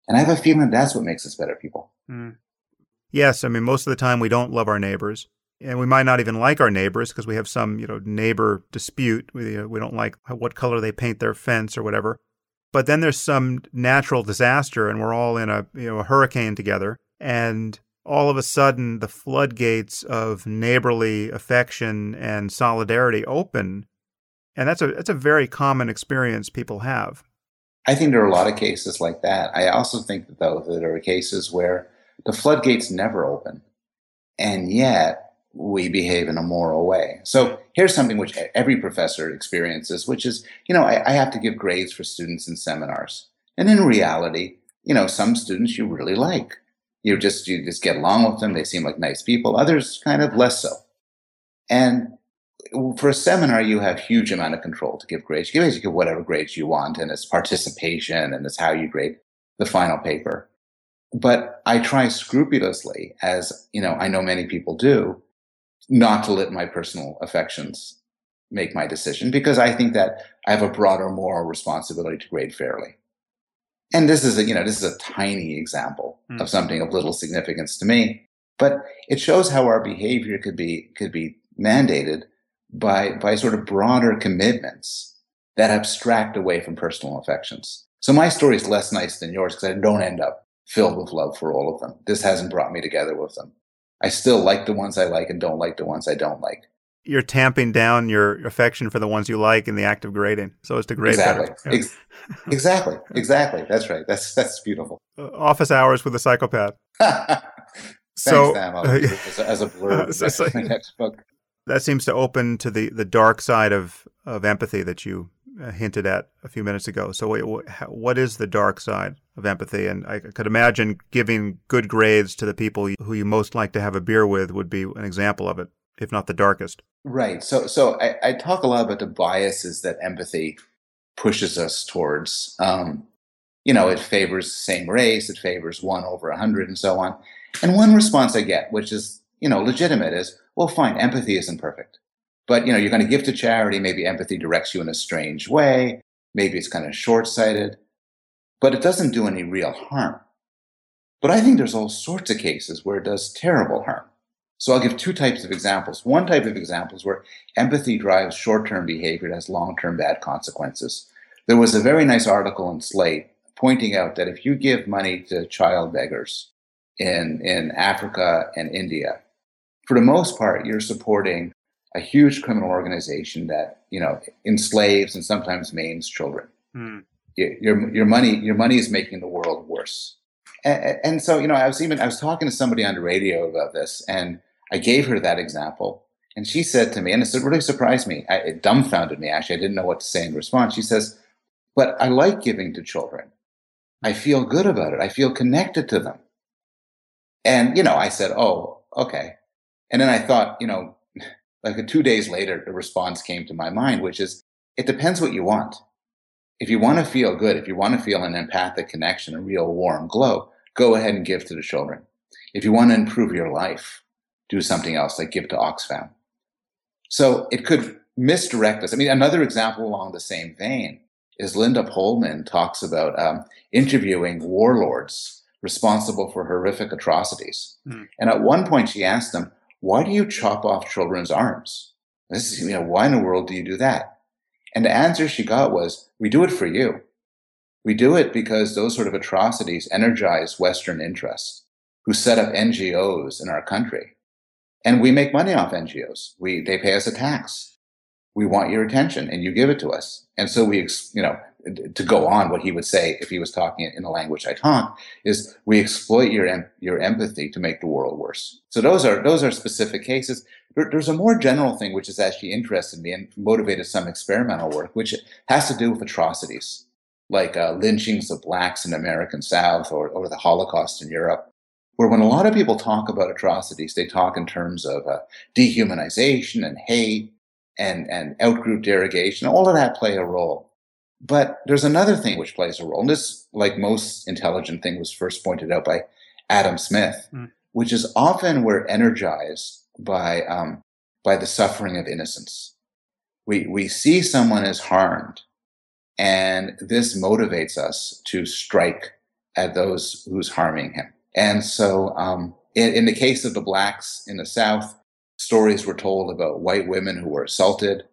B: And I have a feeling that's what makes us better people. Mm.
A: Yes, I mean most of the time we don't love our neighbors, and we might not even like our neighbors because we have some you know neighbor dispute. We uh, we don't like what color they paint their fence or whatever. But then there's some natural disaster, and we're all in a you know a hurricane together, and all of a sudden the floodgates of neighborly affection and solidarity open, and that's a that's a very common experience people have.
B: I think there are a lot of cases like that. I also think though that there are cases where the floodgates never open. And yet we behave in a moral way. So here's something which every professor experiences, which is, you know, I, I have to give grades for students in seminars. And in reality, you know, some students you really like. You just you just get along with them. They seem like nice people. Others kind of less so. And for a seminar, you have huge amount of control to give grades. You basically give whatever grades you want, and it's participation, and it's how you grade the final paper. But I try scrupulously, as you know, I know many people do, not to let my personal affections make my decision because I think that I have a broader moral responsibility to grade fairly. And this is a, you know, this is a tiny example mm. of something of little significance to me, but it shows how our behavior could be could be mandated by by sort of broader commitments that abstract away from personal affections. So my story is less nice than yours because I don't end up filled with love for all of them. This hasn't brought me together with them. I still like the ones I like and don't like the ones I don't like.
A: You're tamping down your affection for the ones you like in the act of grading, so as to grade
B: exactly.
A: better.
B: Ex- exactly, exactly. That's right. That's that's beautiful.
A: Uh, office hours with a psychopath.
B: Thanks, so. I'll as, a, blurb so, so, next book.
A: That seems to open to the the dark side of of empathy that you uh, hinted at a few minutes ago. So, what is the dark side of empathy? And I could imagine giving good grades to the people who you most like to have a beer with would be an example of it, if not the darkest.
B: Right. So, so I, I talk a lot about the biases that empathy pushes us towards. Um, you know, it favors the same race, it favors one over a hundred, and so on. And one response I get, which is you know legitimate, is well, fine, empathy isn't perfect. But you know, you're going to give to charity. Maybe empathy directs you in a strange way. Maybe it's kind of short sighted, but it doesn't do any real harm. But I think there's all sorts of cases where it does terrible harm. So I'll give two types of examples. One type of example is where empathy drives short term behavior that has long term bad consequences. There was a very nice article in Slate pointing out that if you give money to child beggars in, in Africa and India, for the most part, you're supporting a huge criminal organization that you know enslaves and sometimes maims children. Hmm. Your your money your money is making the world worse. And, and, so you know, I was even I was talking to somebody on the radio about this, and I gave her that example, and she said to me, and it really surprised me. I, it dumbfounded me. Actually, I didn't know what to say in response. She says, "But I like giving to children. I feel good about it. I feel connected to them." And you know, I said, "Oh, okay." And then I thought, you know, like two days later, the response came to my mind, which is it depends what you want. If you want to feel good, if you want to feel an empathic connection, a real warm glow, go ahead and give to the children. If you want to improve your life, do something else, like give to Oxfam. So it could misdirect us. I mean, another example along the same vein is Linda Polman talks about um, interviewing warlords responsible for horrific atrocities. Mm. And at one point, she asked them, why do you chop off children's arms? This is, you know, why in the world do you do that? And the answer she got was, we do it for you. We do it because those sort of atrocities energize Western interests who set up NGOs in our country. And we make money off NGOs. We, they pay us a tax. We want your attention and you give it to us. And so we, you know, to go on, what he would say if he was talking in the language I talk is we exploit your your empathy to make the world worse. So those are those are specific cases. There, there's a more general thing which has actually interested me and motivated some experimental work, which has to do with atrocities like uh, lynchings of blacks in the American South or, or the Holocaust in Europe. Where when a lot of people talk about atrocities, they talk in terms of uh, dehumanization and hate and and outgroup derogation. All of that play a role. But there's another thing which plays a role. And this, like most intelligent thing, was first pointed out by Adam Smith, mm. which is often we're energized by um, by the suffering of innocents. We we see someone is harmed, and this motivates us to strike at those who's harming him. And so, um, in, in the case of the blacks in the South, stories were told about white women who were assaulted.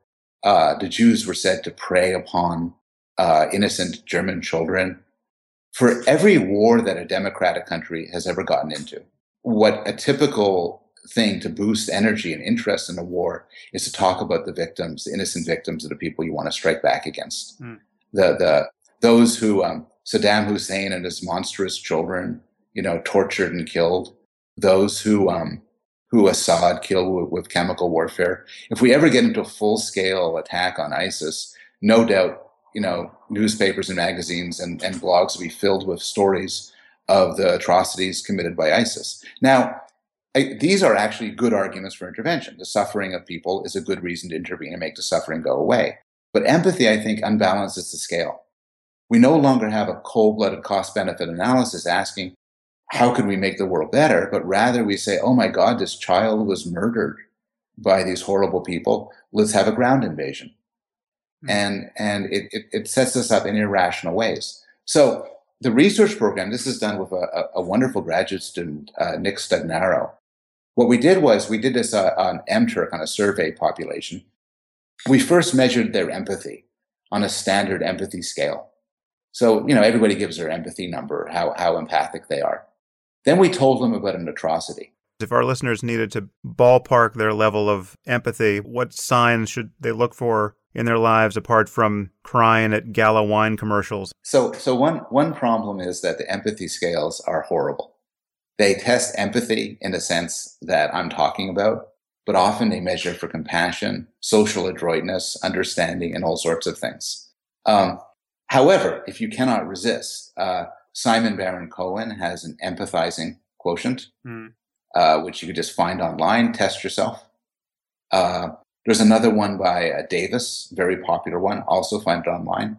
B: Uh, the Jews were said to prey upon uh, innocent German children. For every war that a democratic country has ever gotten into, what a typical thing to boost energy and interest in a war is to talk about the victims, the innocent victims of the people you want to strike back against. Mm. The the those who um, Saddam Hussein and his monstrous children, you know, tortured and killed. Those who um, who Assad killed with, with chemical warfare. If we ever get into a full scale attack on ISIS, no doubt you know, newspapers and magazines and, and blogs be filled with stories of the atrocities committed by ISIS. Now, I, these are actually good arguments for intervention. The suffering of people is a good reason to intervene and make the suffering go away. But empathy, I think, unbalances the scale. We no longer have a cold blooded cost benefit analysis asking, how can we make the world better? But rather we say, oh my God, this child was murdered by these horrible people. Let's have a ground invasion. Hmm. and and it, it, it, sets us up in irrational ways. So the research program, this is done with a, a wonderful graduate student, uh, Nick Stagnaro. What we did was we did this uh, on MTurk on a survey population. We first measured their empathy on a standard empathy scale. So, you know, everybody gives their empathy number, how, how empathic they are. Then we told them about an atrocity.
A: If our listeners needed to ballpark their level of empathy, what signs should they look for in their lives apart from crying at Gallo wine commercials?
B: So, so one one problem is that the empathy scales are horrible. They test empathy in the sense that I'm talking about, but often they measure for compassion, social adroitness, understanding, and all sorts of things. Um, however, if you cannot resist, uh, Simon Baron Cohen has an empathizing quotient, mm. uh, which you could just find online, test yourself. Uh, there's another one by uh, Davis, very popular one. Also find it online.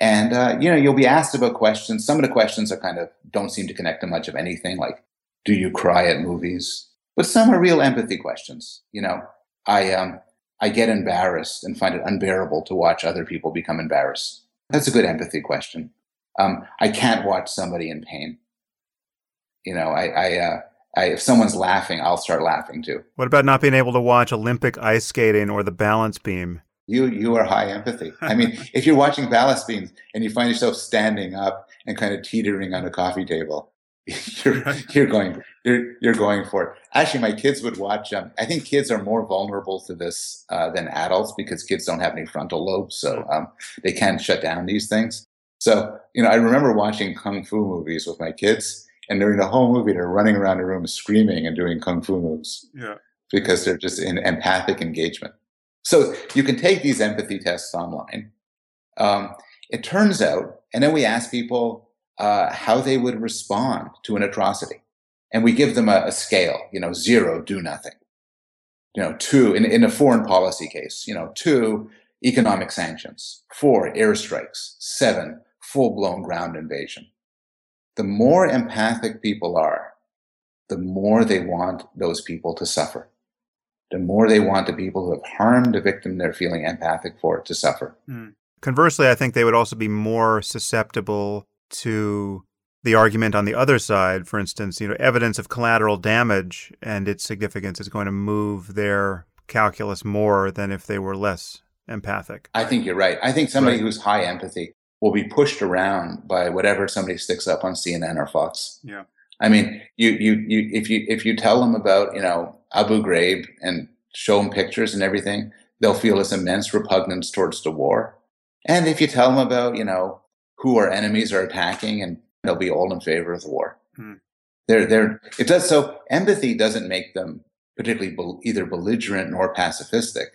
B: And uh, you know, you'll be asked about questions. Some of the questions are kind of don't seem to connect to much of anything, like do you cry at movies? But some are real empathy questions. You know, I um I get embarrassed and find it unbearable to watch other people become embarrassed. That's a good empathy question. Um, I can't watch somebody in pain. You know, I, I, uh, I, if someone's laughing, I'll start laughing too.
A: What about not being able to watch Olympic ice skating or the balance beam?
B: You, you are high empathy. I mean, if you're watching balance beams and you find yourself standing up and kind of teetering on a coffee table, you're you're going you're you're going for it. Actually, my kids would watch. Um, I think kids are more vulnerable to this uh, than adults because kids don't have any frontal lobes, so um, they can't shut down these things. So you know, I remember watching kung fu movies with my kids, and during the whole movie, they're running around the room screaming and doing kung fu moves.
A: Yeah,
B: because they're just in empathic engagement. So you can take these empathy tests online. Um, it turns out, and then we ask people uh, how they would respond to an atrocity. And we give them a, a, scale, you know, zero, do nothing. You know, two, in, in a foreign policy case, you know, two, economic sanctions. Four, airstrikes. Seven, full blown ground invasion. The more empathic people are, the more they want those people to suffer. The more they want the people who have harmed the victim they're feeling empathic for to suffer.
A: Mm. Conversely, I think they would also be more susceptible to the argument on the other side, for instance, you know, evidence of collateral damage and its significance is going to move their calculus more than if they were less empathic.
B: I think you're right. I think somebody right. who's high empathy will be pushed around by whatever somebody sticks up on CNN or Fox.
A: Yeah.
B: I mean, you you you if you if you tell them about, you know, Abu Ghraib and show them pictures and everything, they'll feel this immense repugnance towards the war. And if you tell them about, you know, who our enemies are attacking, and they'll be all in favor of the war. Hmm. They're, they're, it does so. Empathy doesn't make them particularly be, either belligerent nor pacifistic.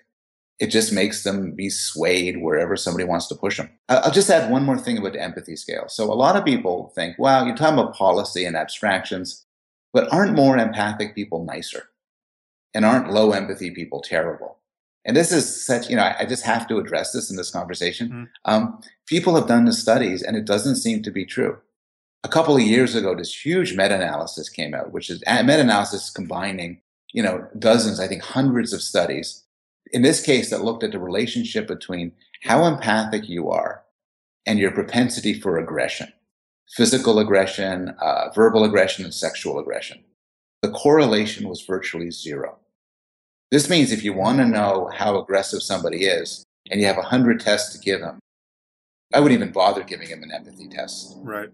B: It just makes them be swayed wherever somebody wants to push them. I'll just add one more thing about the empathy scale. So a lot of people think, "Wow, you're talking about policy and abstractions, but aren't more empathic people nicer? And aren't low empathy people terrible?" and this is such you know i just have to address this in this conversation mm. um, people have done the studies and it doesn't seem to be true a couple of years ago this huge meta-analysis came out which is meta-analysis combining you know dozens i think hundreds of studies in this case that looked at the relationship between how empathic you are and your propensity for aggression physical aggression uh, verbal aggression and sexual aggression the correlation was virtually zero this means if you want to know how aggressive somebody is and you have 100 tests to give them, I wouldn't even bother giving him an empathy test.
A: Right.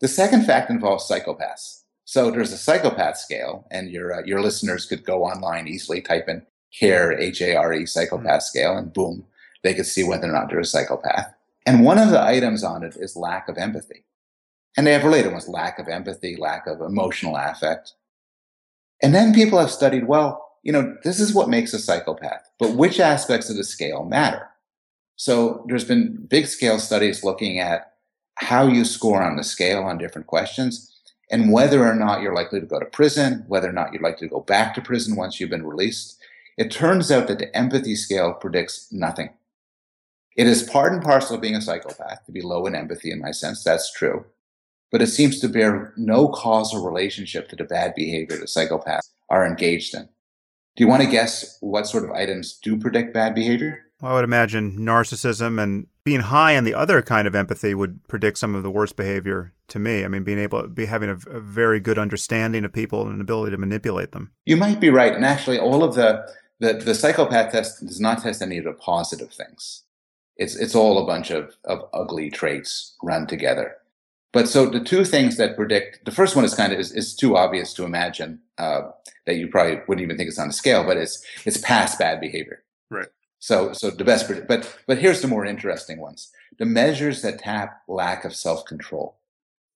B: The second fact involves psychopaths. So there's a psychopath scale, and your, uh, your listeners could go online easily, type in HARE, H A R E, psychopath mm-hmm. scale, and boom, they could see whether or not they're a psychopath. And one of the items on it is lack of empathy. And they have related ones lack of empathy, lack of emotional affect. And then people have studied well, you know, this is what makes a psychopath, but which aspects of the scale matter? So there's been big scale studies looking at how you score on the scale on different questions and whether or not you're likely to go to prison, whether or not you're likely to go back to prison once you've been released. It turns out that the empathy scale predicts nothing. It is part and parcel of being a psychopath to be low in empathy, in my sense. That's true. But it seems to bear no causal relationship to the bad behavior that psychopaths are engaged in. Do you want to guess what sort of items do predict bad behavior?
A: Well, I would imagine narcissism and being high on the other kind of empathy would predict some of the worst behavior to me. I mean, being able to be having a, a very good understanding of people and an ability to manipulate them.
B: You might be right. And actually, all of the, the, the psychopath test does not test any of the positive things. It's, it's all a bunch of, of ugly traits run together. But so the two things that predict the first one is kind of is, is too obvious to imagine uh, that you probably wouldn't even think it's on a scale, but it's it's past bad behavior.
A: Right.
B: So so the best, but but here's the more interesting ones: the measures that tap lack of self control.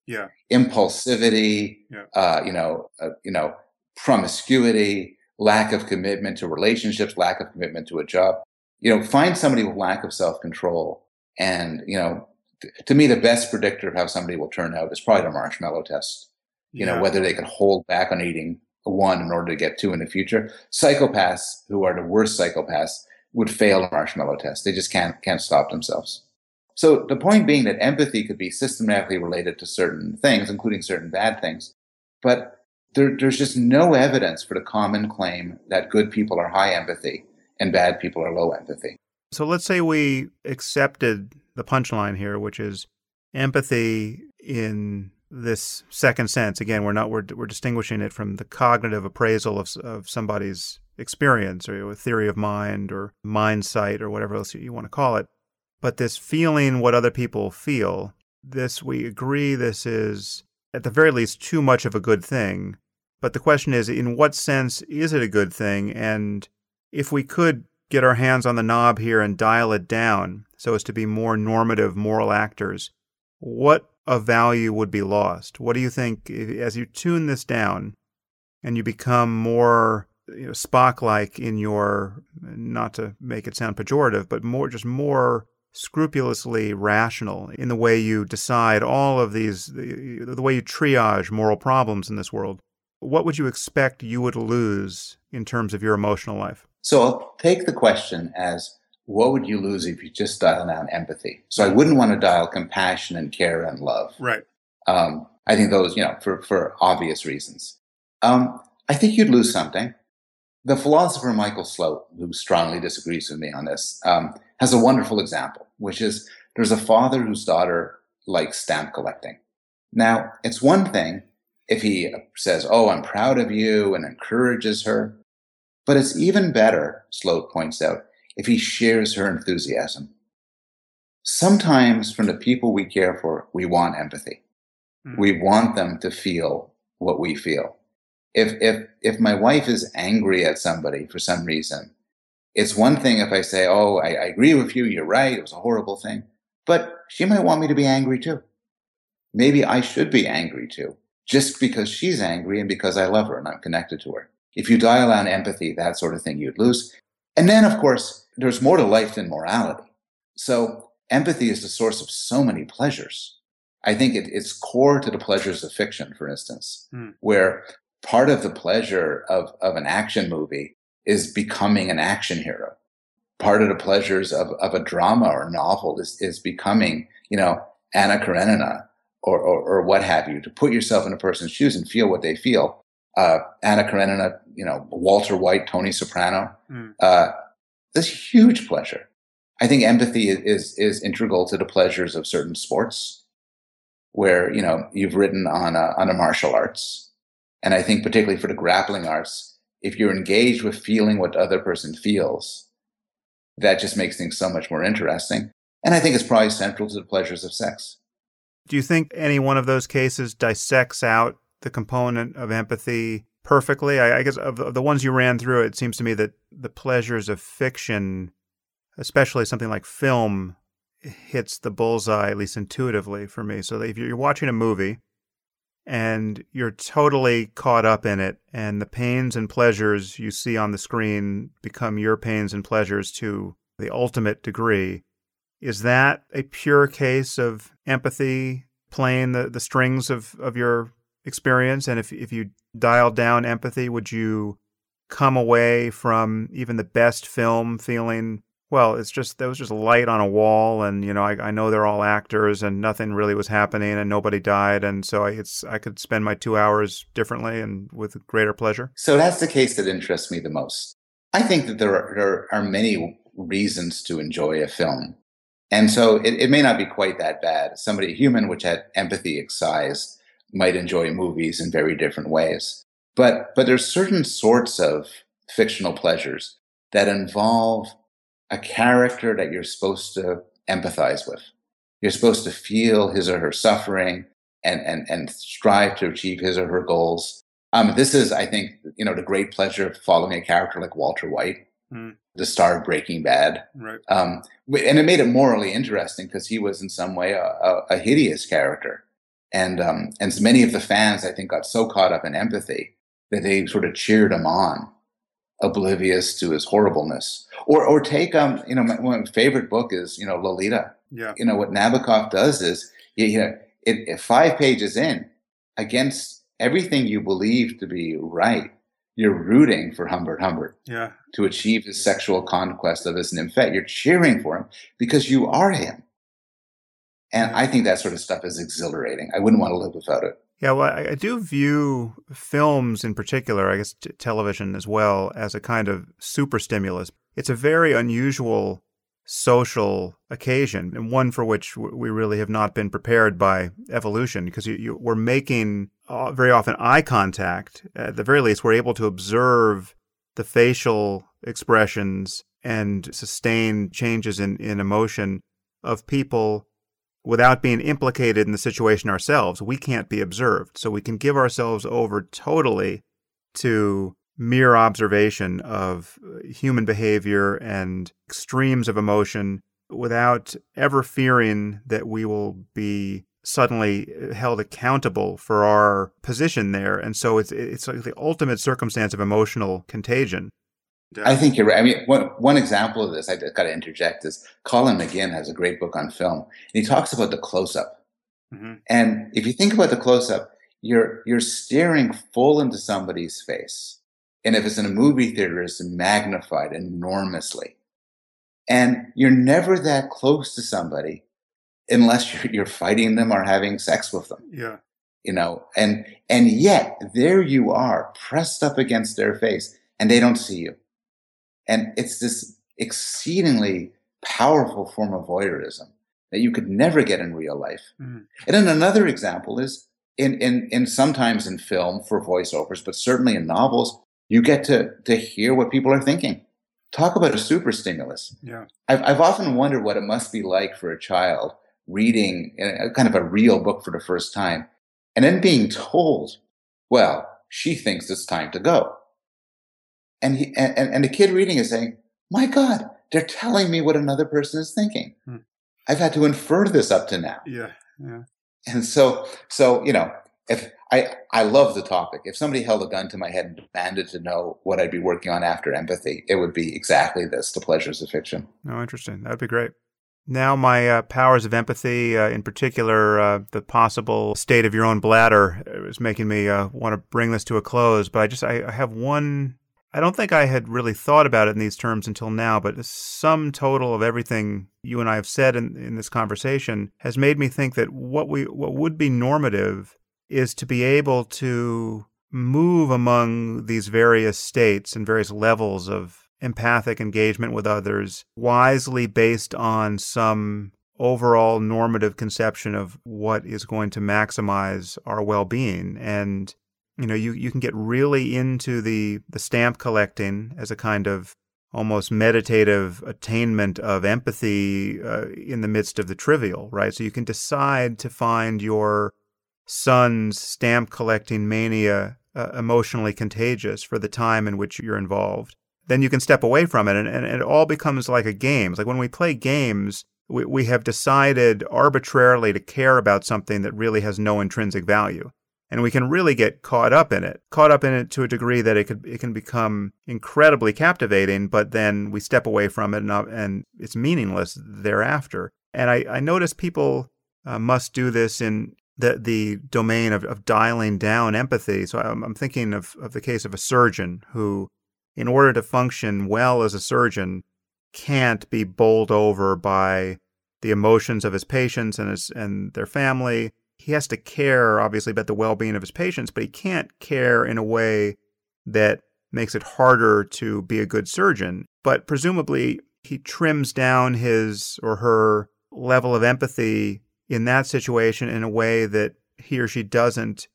A: Yeah.
B: Impulsivity. Yeah. Uh, you know. Uh, you know. Promiscuity. Lack of commitment to relationships. Lack of commitment to a job. You know. Find somebody with lack of self control, and you know. To me, the best predictor of how somebody will turn out is probably the marshmallow test. You yeah. know, whether they can hold back on eating one in order to get two in the future. Psychopaths who are the worst psychopaths would fail the marshmallow test. They just can't can't stop themselves. So the point being that empathy could be systematically related to certain things, including certain bad things, but there, there's just no evidence for the common claim that good people are high empathy and bad people are low empathy.
A: So let's say we accepted the punchline here, which is empathy in this second sense. Again, we're not we're we're distinguishing it from the cognitive appraisal of of somebody's experience or a theory of mind or mind sight or whatever else you want to call it. But this feeling what other people feel, this we agree this is at the very least too much of a good thing. But the question is, in what sense is it a good thing? And if we could get our hands on the knob here and dial it down so as to be more normative moral actors, what of value would be lost? What do you think as you tune this down and you become more you know, Spock-like in your, not to make it sound pejorative, but more just more scrupulously rational in the way you decide all of these, the, the way you triage moral problems in this world. What would you expect you would lose in terms of your emotional life?
B: So I'll take the question as what would you lose if you just dial down empathy? So I wouldn't want to dial compassion and care and love.
A: Right.
B: Um, I think those, you know, for, for obvious reasons. Um, I think you'd lose something. The philosopher Michael Slote, who strongly disagrees with me on this, um, has a wonderful example, which is there's a father whose daughter likes stamp collecting. Now, it's one thing if he says, Oh, I'm proud of you and encourages her. But it's even better, Slote points out, if he shares her enthusiasm. Sometimes from the people we care for, we want empathy. Mm-hmm. We want them to feel what we feel. If, if, if my wife is angry at somebody for some reason, it's one thing if I say, Oh, I, I agree with you. You're right. It was a horrible thing. But she might want me to be angry too. Maybe I should be angry too, just because she's angry and because I love her and I'm connected to her. If you dial on empathy, that sort of thing, you'd lose. And then, of course, there's more to life than morality. So empathy is the source of so many pleasures. I think it, it's core to the pleasures of fiction, for instance, mm. where part of the pleasure of, of an action movie is becoming an action hero. Part of the pleasures of, of a drama or novel is, is becoming, you know, Anna Karenina or, or, or what have you, to put yourself in a person's shoes and feel what they feel. Uh, Anna Karenina, you know, Walter White, Tony Soprano, mm. uh, this huge pleasure. I think empathy is, is, is integral to the pleasures of certain sports, where you know you've written on a, on a martial arts, and I think particularly for the grappling arts, if you're engaged with feeling what the other person feels, that just makes things so much more interesting. And I think it's probably central to the pleasures of sex.
A: Do you think any one of those cases dissects out the component of empathy perfectly? I, I guess of of the ones you ran through, it seems to me that the pleasures of fiction, especially something like film, hits the bullseye, at least intuitively for me. So if you're watching a movie and you're totally caught up in it, and the pains and pleasures you see on the screen become your pains and pleasures to the ultimate degree, is that a pure case of empathy playing the, the strings of, of your experience? And if, if you dial down empathy, would you come away from even the best film feeling well it's just there was just light on a wall and you know I, I know they're all actors and nothing really was happening and nobody died and so I, it's I could spend my two hours differently and with greater pleasure.
B: So that's the case that interests me the most. I think that there are, there are many reasons to enjoy a film. And so it, it may not be quite that bad. Somebody, human, which had empathy excised, might enjoy movies in very different ways. But but there's certain sorts of fictional pleasures that involve a character that you're supposed to empathize with. You're supposed to feel his or her suffering and and and strive to achieve his or her goals. Um, this is, I think, you know, the great pleasure of following a character like Walter White, mm. the star of Breaking Bad.
A: Right.
B: Um, and it made it morally interesting because he was in some way a, a, a hideous character, and um, and many of the fans, I think, got so caught up in empathy that they sort of cheered him on, oblivious to his horribleness. Or, or take um, you know, my, my favorite book is you know Lolita.
A: Yeah.
B: You know what Nabokov does is, you know, it, it, five pages in, against everything you believe to be right, you're rooting for Humbert Humbert.
A: Yeah.
B: To achieve his sexual conquest of his nymphette, you're cheering for him because you are him. And I think that sort of stuff is exhilarating. I wouldn't want to live without it.
A: Yeah, well, I, I do view films in particular, I guess t- television as well, as a kind of super stimulus. It's a very unusual social occasion, and one for which we really have not been prepared by evolution, because you, you, we're making uh, very often eye contact. At the very least, we're able to observe the facial expressions and sustain changes in, in emotion of people without being implicated in the situation ourselves. We can't be observed. So we can give ourselves over totally to mere observation of uh, human behavior and extremes of emotion without ever fearing that we will be suddenly uh, held accountable for our position there. And so it's it's like the ultimate circumstance of emotional contagion.
B: I think you're right. I mean, one, one example of this, I got to interject, is Colin McGinn has a great book on film, and he talks about the close up. Mm-hmm. And if you think about the close up, you're you're staring full into somebody's face, and if it's in a movie theater, it's magnified enormously. And you're never that close to somebody unless you're, you're fighting them or having sex with them.
A: Yeah.
B: You know, and and yet there you are pressed up against their face and they don't see you. And it's this exceedingly powerful form of voyeurism that you could never get in real life. Mm. And then another example is in, in, in sometimes in film for voiceovers, but certainly in novels, you get to, to hear what people are thinking. Talk about a super stimulus.
A: Yeah.
B: I've, I've often wondered what it must be like for a child reading a, kind of a real book for the first time and then being told, well, she thinks it's time to go. And, he, and, and the kid reading is saying, my God, they're telling me what another person is thinking. Hmm. I've had to infer this up to now.
A: Yeah. Yeah.
B: And so, so, you know, if I, I love the topic. If somebody held a gun to my head and demanded to know what I'd be working on after empathy, it would be exactly this, the pleasures of fiction.
A: Oh, interesting. That'd be great. Now, my uh, powers of empathy, uh, in particular, uh, the possible state of your own bladder, uh, is making me uh, want to bring this to a close. But I just, I, I, have one. I don't think I had really thought about it in these terms until now, but the sum total of everything you and I have said in, in this conversation has made me think that what we, what would be normative, is to be able to move among these various states and various levels of empathic engagement with others wisely based on some overall normative conception of what is going to maximize our well-being. And you know you, you can get really into the the stamp collecting as a kind of almost meditative attainment of empathy uh, in the midst of the trivial right so you can decide to find your son's stamp collecting mania uh, emotionally contagious for the time in which you're involved then you can step away from it and, and, it all becomes like a game. It's like when we play games, we, we have decided arbitrarily to care about something that really has no intrinsic value. And we can really get caught up in it, caught up in it to a degree that it could it can become incredibly captivating, but then we step away from it and, and it's meaningless thereafter. And I, I notice people uh, must do this in the the domain of, of dialing down empathy. So I'm, I'm thinking of, of the case of a surgeon who in order to function well as a surgeon, can't be bowled over by the emotions of his patients and his and their family. He has to care, obviously, about the well-being of his patients, but he can't care in a way that makes it harder to be a good surgeon. But presumably, he trims down his or her level of empathy in that situation in a way that he or she doesn't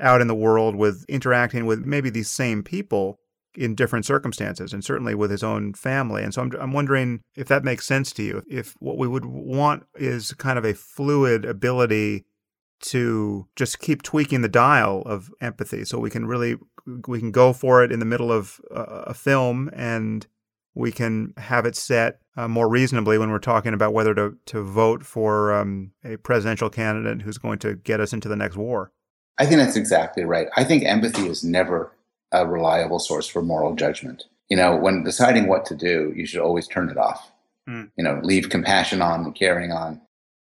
A: out in the world with interacting with maybe these same people in different circumstances and certainly with his own family. And so I'm, I'm wondering if that makes sense to you. If what we would want is kind of a fluid ability to just keep tweaking the dial of empathy so we can really we can go for it in the middle of a film and we can have it set uh, more reasonably when we're talking about whether to, to vote for um, a presidential candidate who's going to get us into the next war.
B: I think that's exactly right. I think empathy is never a reliable source for moral judgment. You know, when deciding what to do, you should always turn it off. Mm. You know, leave compassion on and caring on.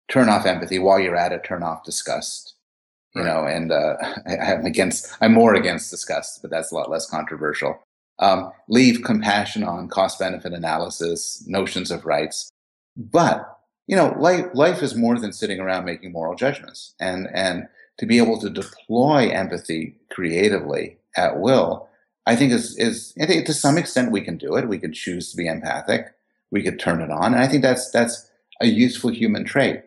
B: Turn off empathy while you're at it. Turn off disgust. You right. know, and uh, I, am against. I'm more against disgust, but that's a lot less controversial. Um, leave compassion on cost benefit analysis, notions of rights. But you know, life life is more than sitting around making moral judgments, and and to be able to deploy empathy creatively at will, I think is is I think to some extent we can do it. We can choose to be empathic. we could turn it on. And I think that's that's a useful human trait.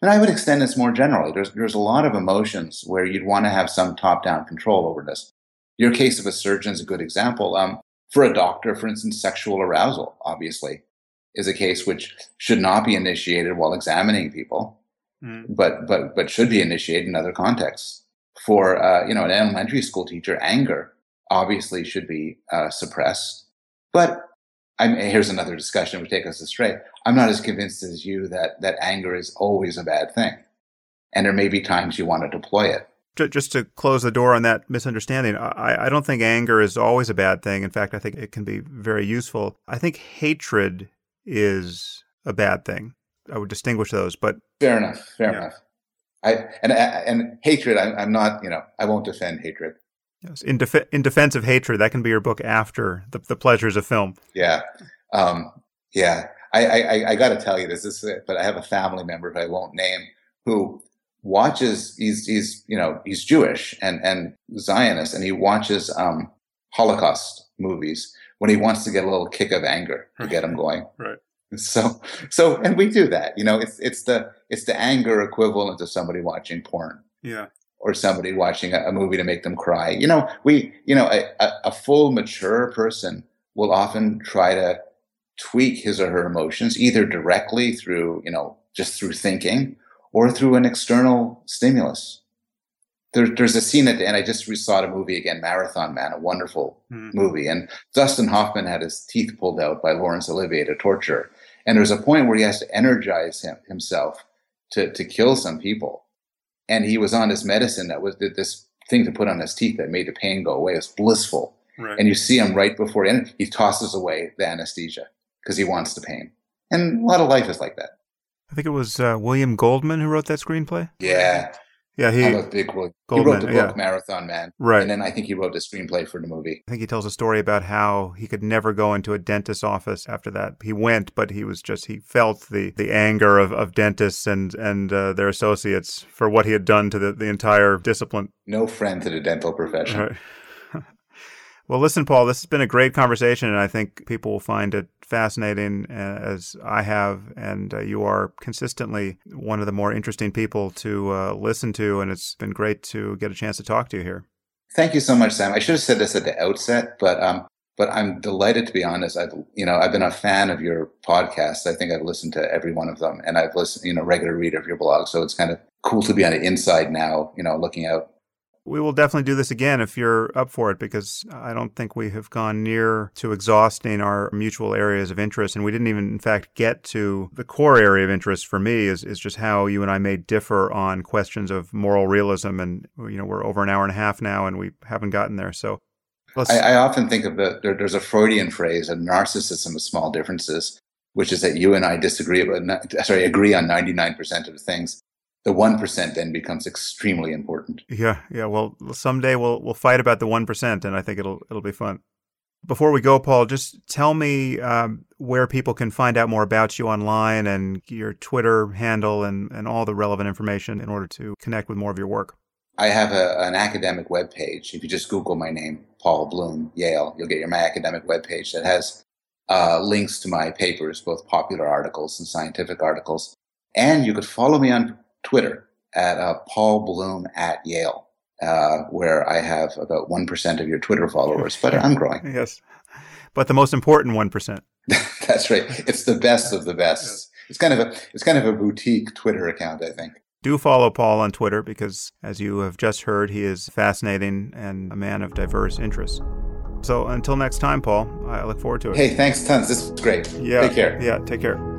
B: And I would extend this more generally. There's there's a lot of emotions where you'd want to have some top-down control over this. Your case of a surgeon is a good example. Um, for a doctor, for instance, sexual arousal obviously is a case which should not be initiated while examining people, mm. but but but should be initiated in other contexts. For uh, you know an elementary school teacher, anger obviously should be uh, suppressed. But I'm, here's another discussion would take us astray. I'm not as convinced as you that that anger is always a bad thing, and there may be times you want to deploy it.
A: Just to close the door on that misunderstanding, I, I don't think anger is always a bad thing. In fact, I think it can be very useful. I think hatred is a bad thing. I would distinguish those, but
B: fair enough. Fair yeah. enough. I and and hatred. I'm, I'm not. You know, I won't defend hatred.
A: Yes. In, def- in defense of hatred, that can be your book after the, the pleasures of film.
B: Yeah, um, yeah. I, I, I got to tell you this, this is it, but I have a family member who I won't name who watches. He's he's you know he's Jewish and and Zionist, and he watches um, Holocaust movies when he wants to get a little kick of anger to get him going.
A: Right.
B: So so and we do that. You know, it's it's the it's the anger equivalent of somebody watching porn.
A: Yeah
B: or somebody watching a, a, movie to make them cry. You know, we, you know, a, a, full mature person will often try to tweak his or her emotions either directly through, you know, just through thinking or through an external stimulus. There, there's a scene at the end. I just saw the movie again, Marathon Man, a wonderful mm. movie. And Dustin Hoffman had his teeth pulled out by Laurence Olivier to torture. And there's a point where he has to energize him, himself to, to kill some people and he was on this medicine that was this thing to put on his teeth that made the pain go away. It was blissful. Right. And you see him right before and he tosses away the anesthesia because he wants the pain. And a lot of life is like that.
A: I think it was uh, William Goldman who wrote that screenplay.
B: Yeah,
A: yeah, he,
B: I'm a big Goldman, he wrote the book yeah. Marathon Man,
A: right?
B: And then I think he wrote the screenplay for the movie.
A: I think he tells a story about how he could never go into a dentist's office after that. He went, but he was just he felt the the anger of, of dentists and and uh, their associates for what he had done to the, the entire discipline.
B: No friend to the dental profession. Right.
A: Well, listen, Paul, this has been a great conversation, and I think people will find it fascinating uh, as I have. And uh, you are consistently one of the more interesting people to uh, listen to, and it's been great to get a chance to talk to you here.
B: Thank you so much, Sam. I should have said this at the outset, but um, but I'm delighted to be honest. I've you know I've been a fan of your podcast. I think I've listened to every one of them, and I've listened you know regular reader of your blog. So it's kind of cool to be on the inside now. You know, looking out
A: we will definitely do this again if you're up for it because I don't think we have gone near to exhausting our mutual areas of interest. And we didn't even, in fact, get to the core area of interest for me is, is just how you and I may differ on questions of moral realism. And, you know, we're over an hour and a half now and we haven't gotten there. So
B: I, I, often think of the, there, there's a Freudian phrase, a narcissism of small differences, which is that you and I disagree about, sorry, agree on 99% of the things the one percent then becomes extremely important.
A: Yeah, yeah. Well, someday we'll we'll fight about the one percent, and I think it'll it'll be fun. Before we go, Paul, just tell me um, where people can find out more about you online and your Twitter handle and, and all the relevant information in order to connect with more of your work.
B: I have a, an academic web page. If you just Google my name, Paul Bloom, Yale, you'll get your my academic web page that has uh, links to my papers, both popular articles and scientific articles. And you could follow me on Twitter at uh, Paul Bloom at Yale, uh, where I have about 1% of your Twitter followers, but I'm growing.
A: yes. But the most important 1%.
B: That's right. It's the best of the best. It's kind of a it's kind of a boutique Twitter account, I think.
A: Do follow Paul on Twitter because as you have just heard, he is fascinating and a man of diverse interests. So until next time, Paul, I look forward to it.
B: Hey, thanks tons. This was great.
A: Yeah.
B: Take care.
A: Yeah, take care.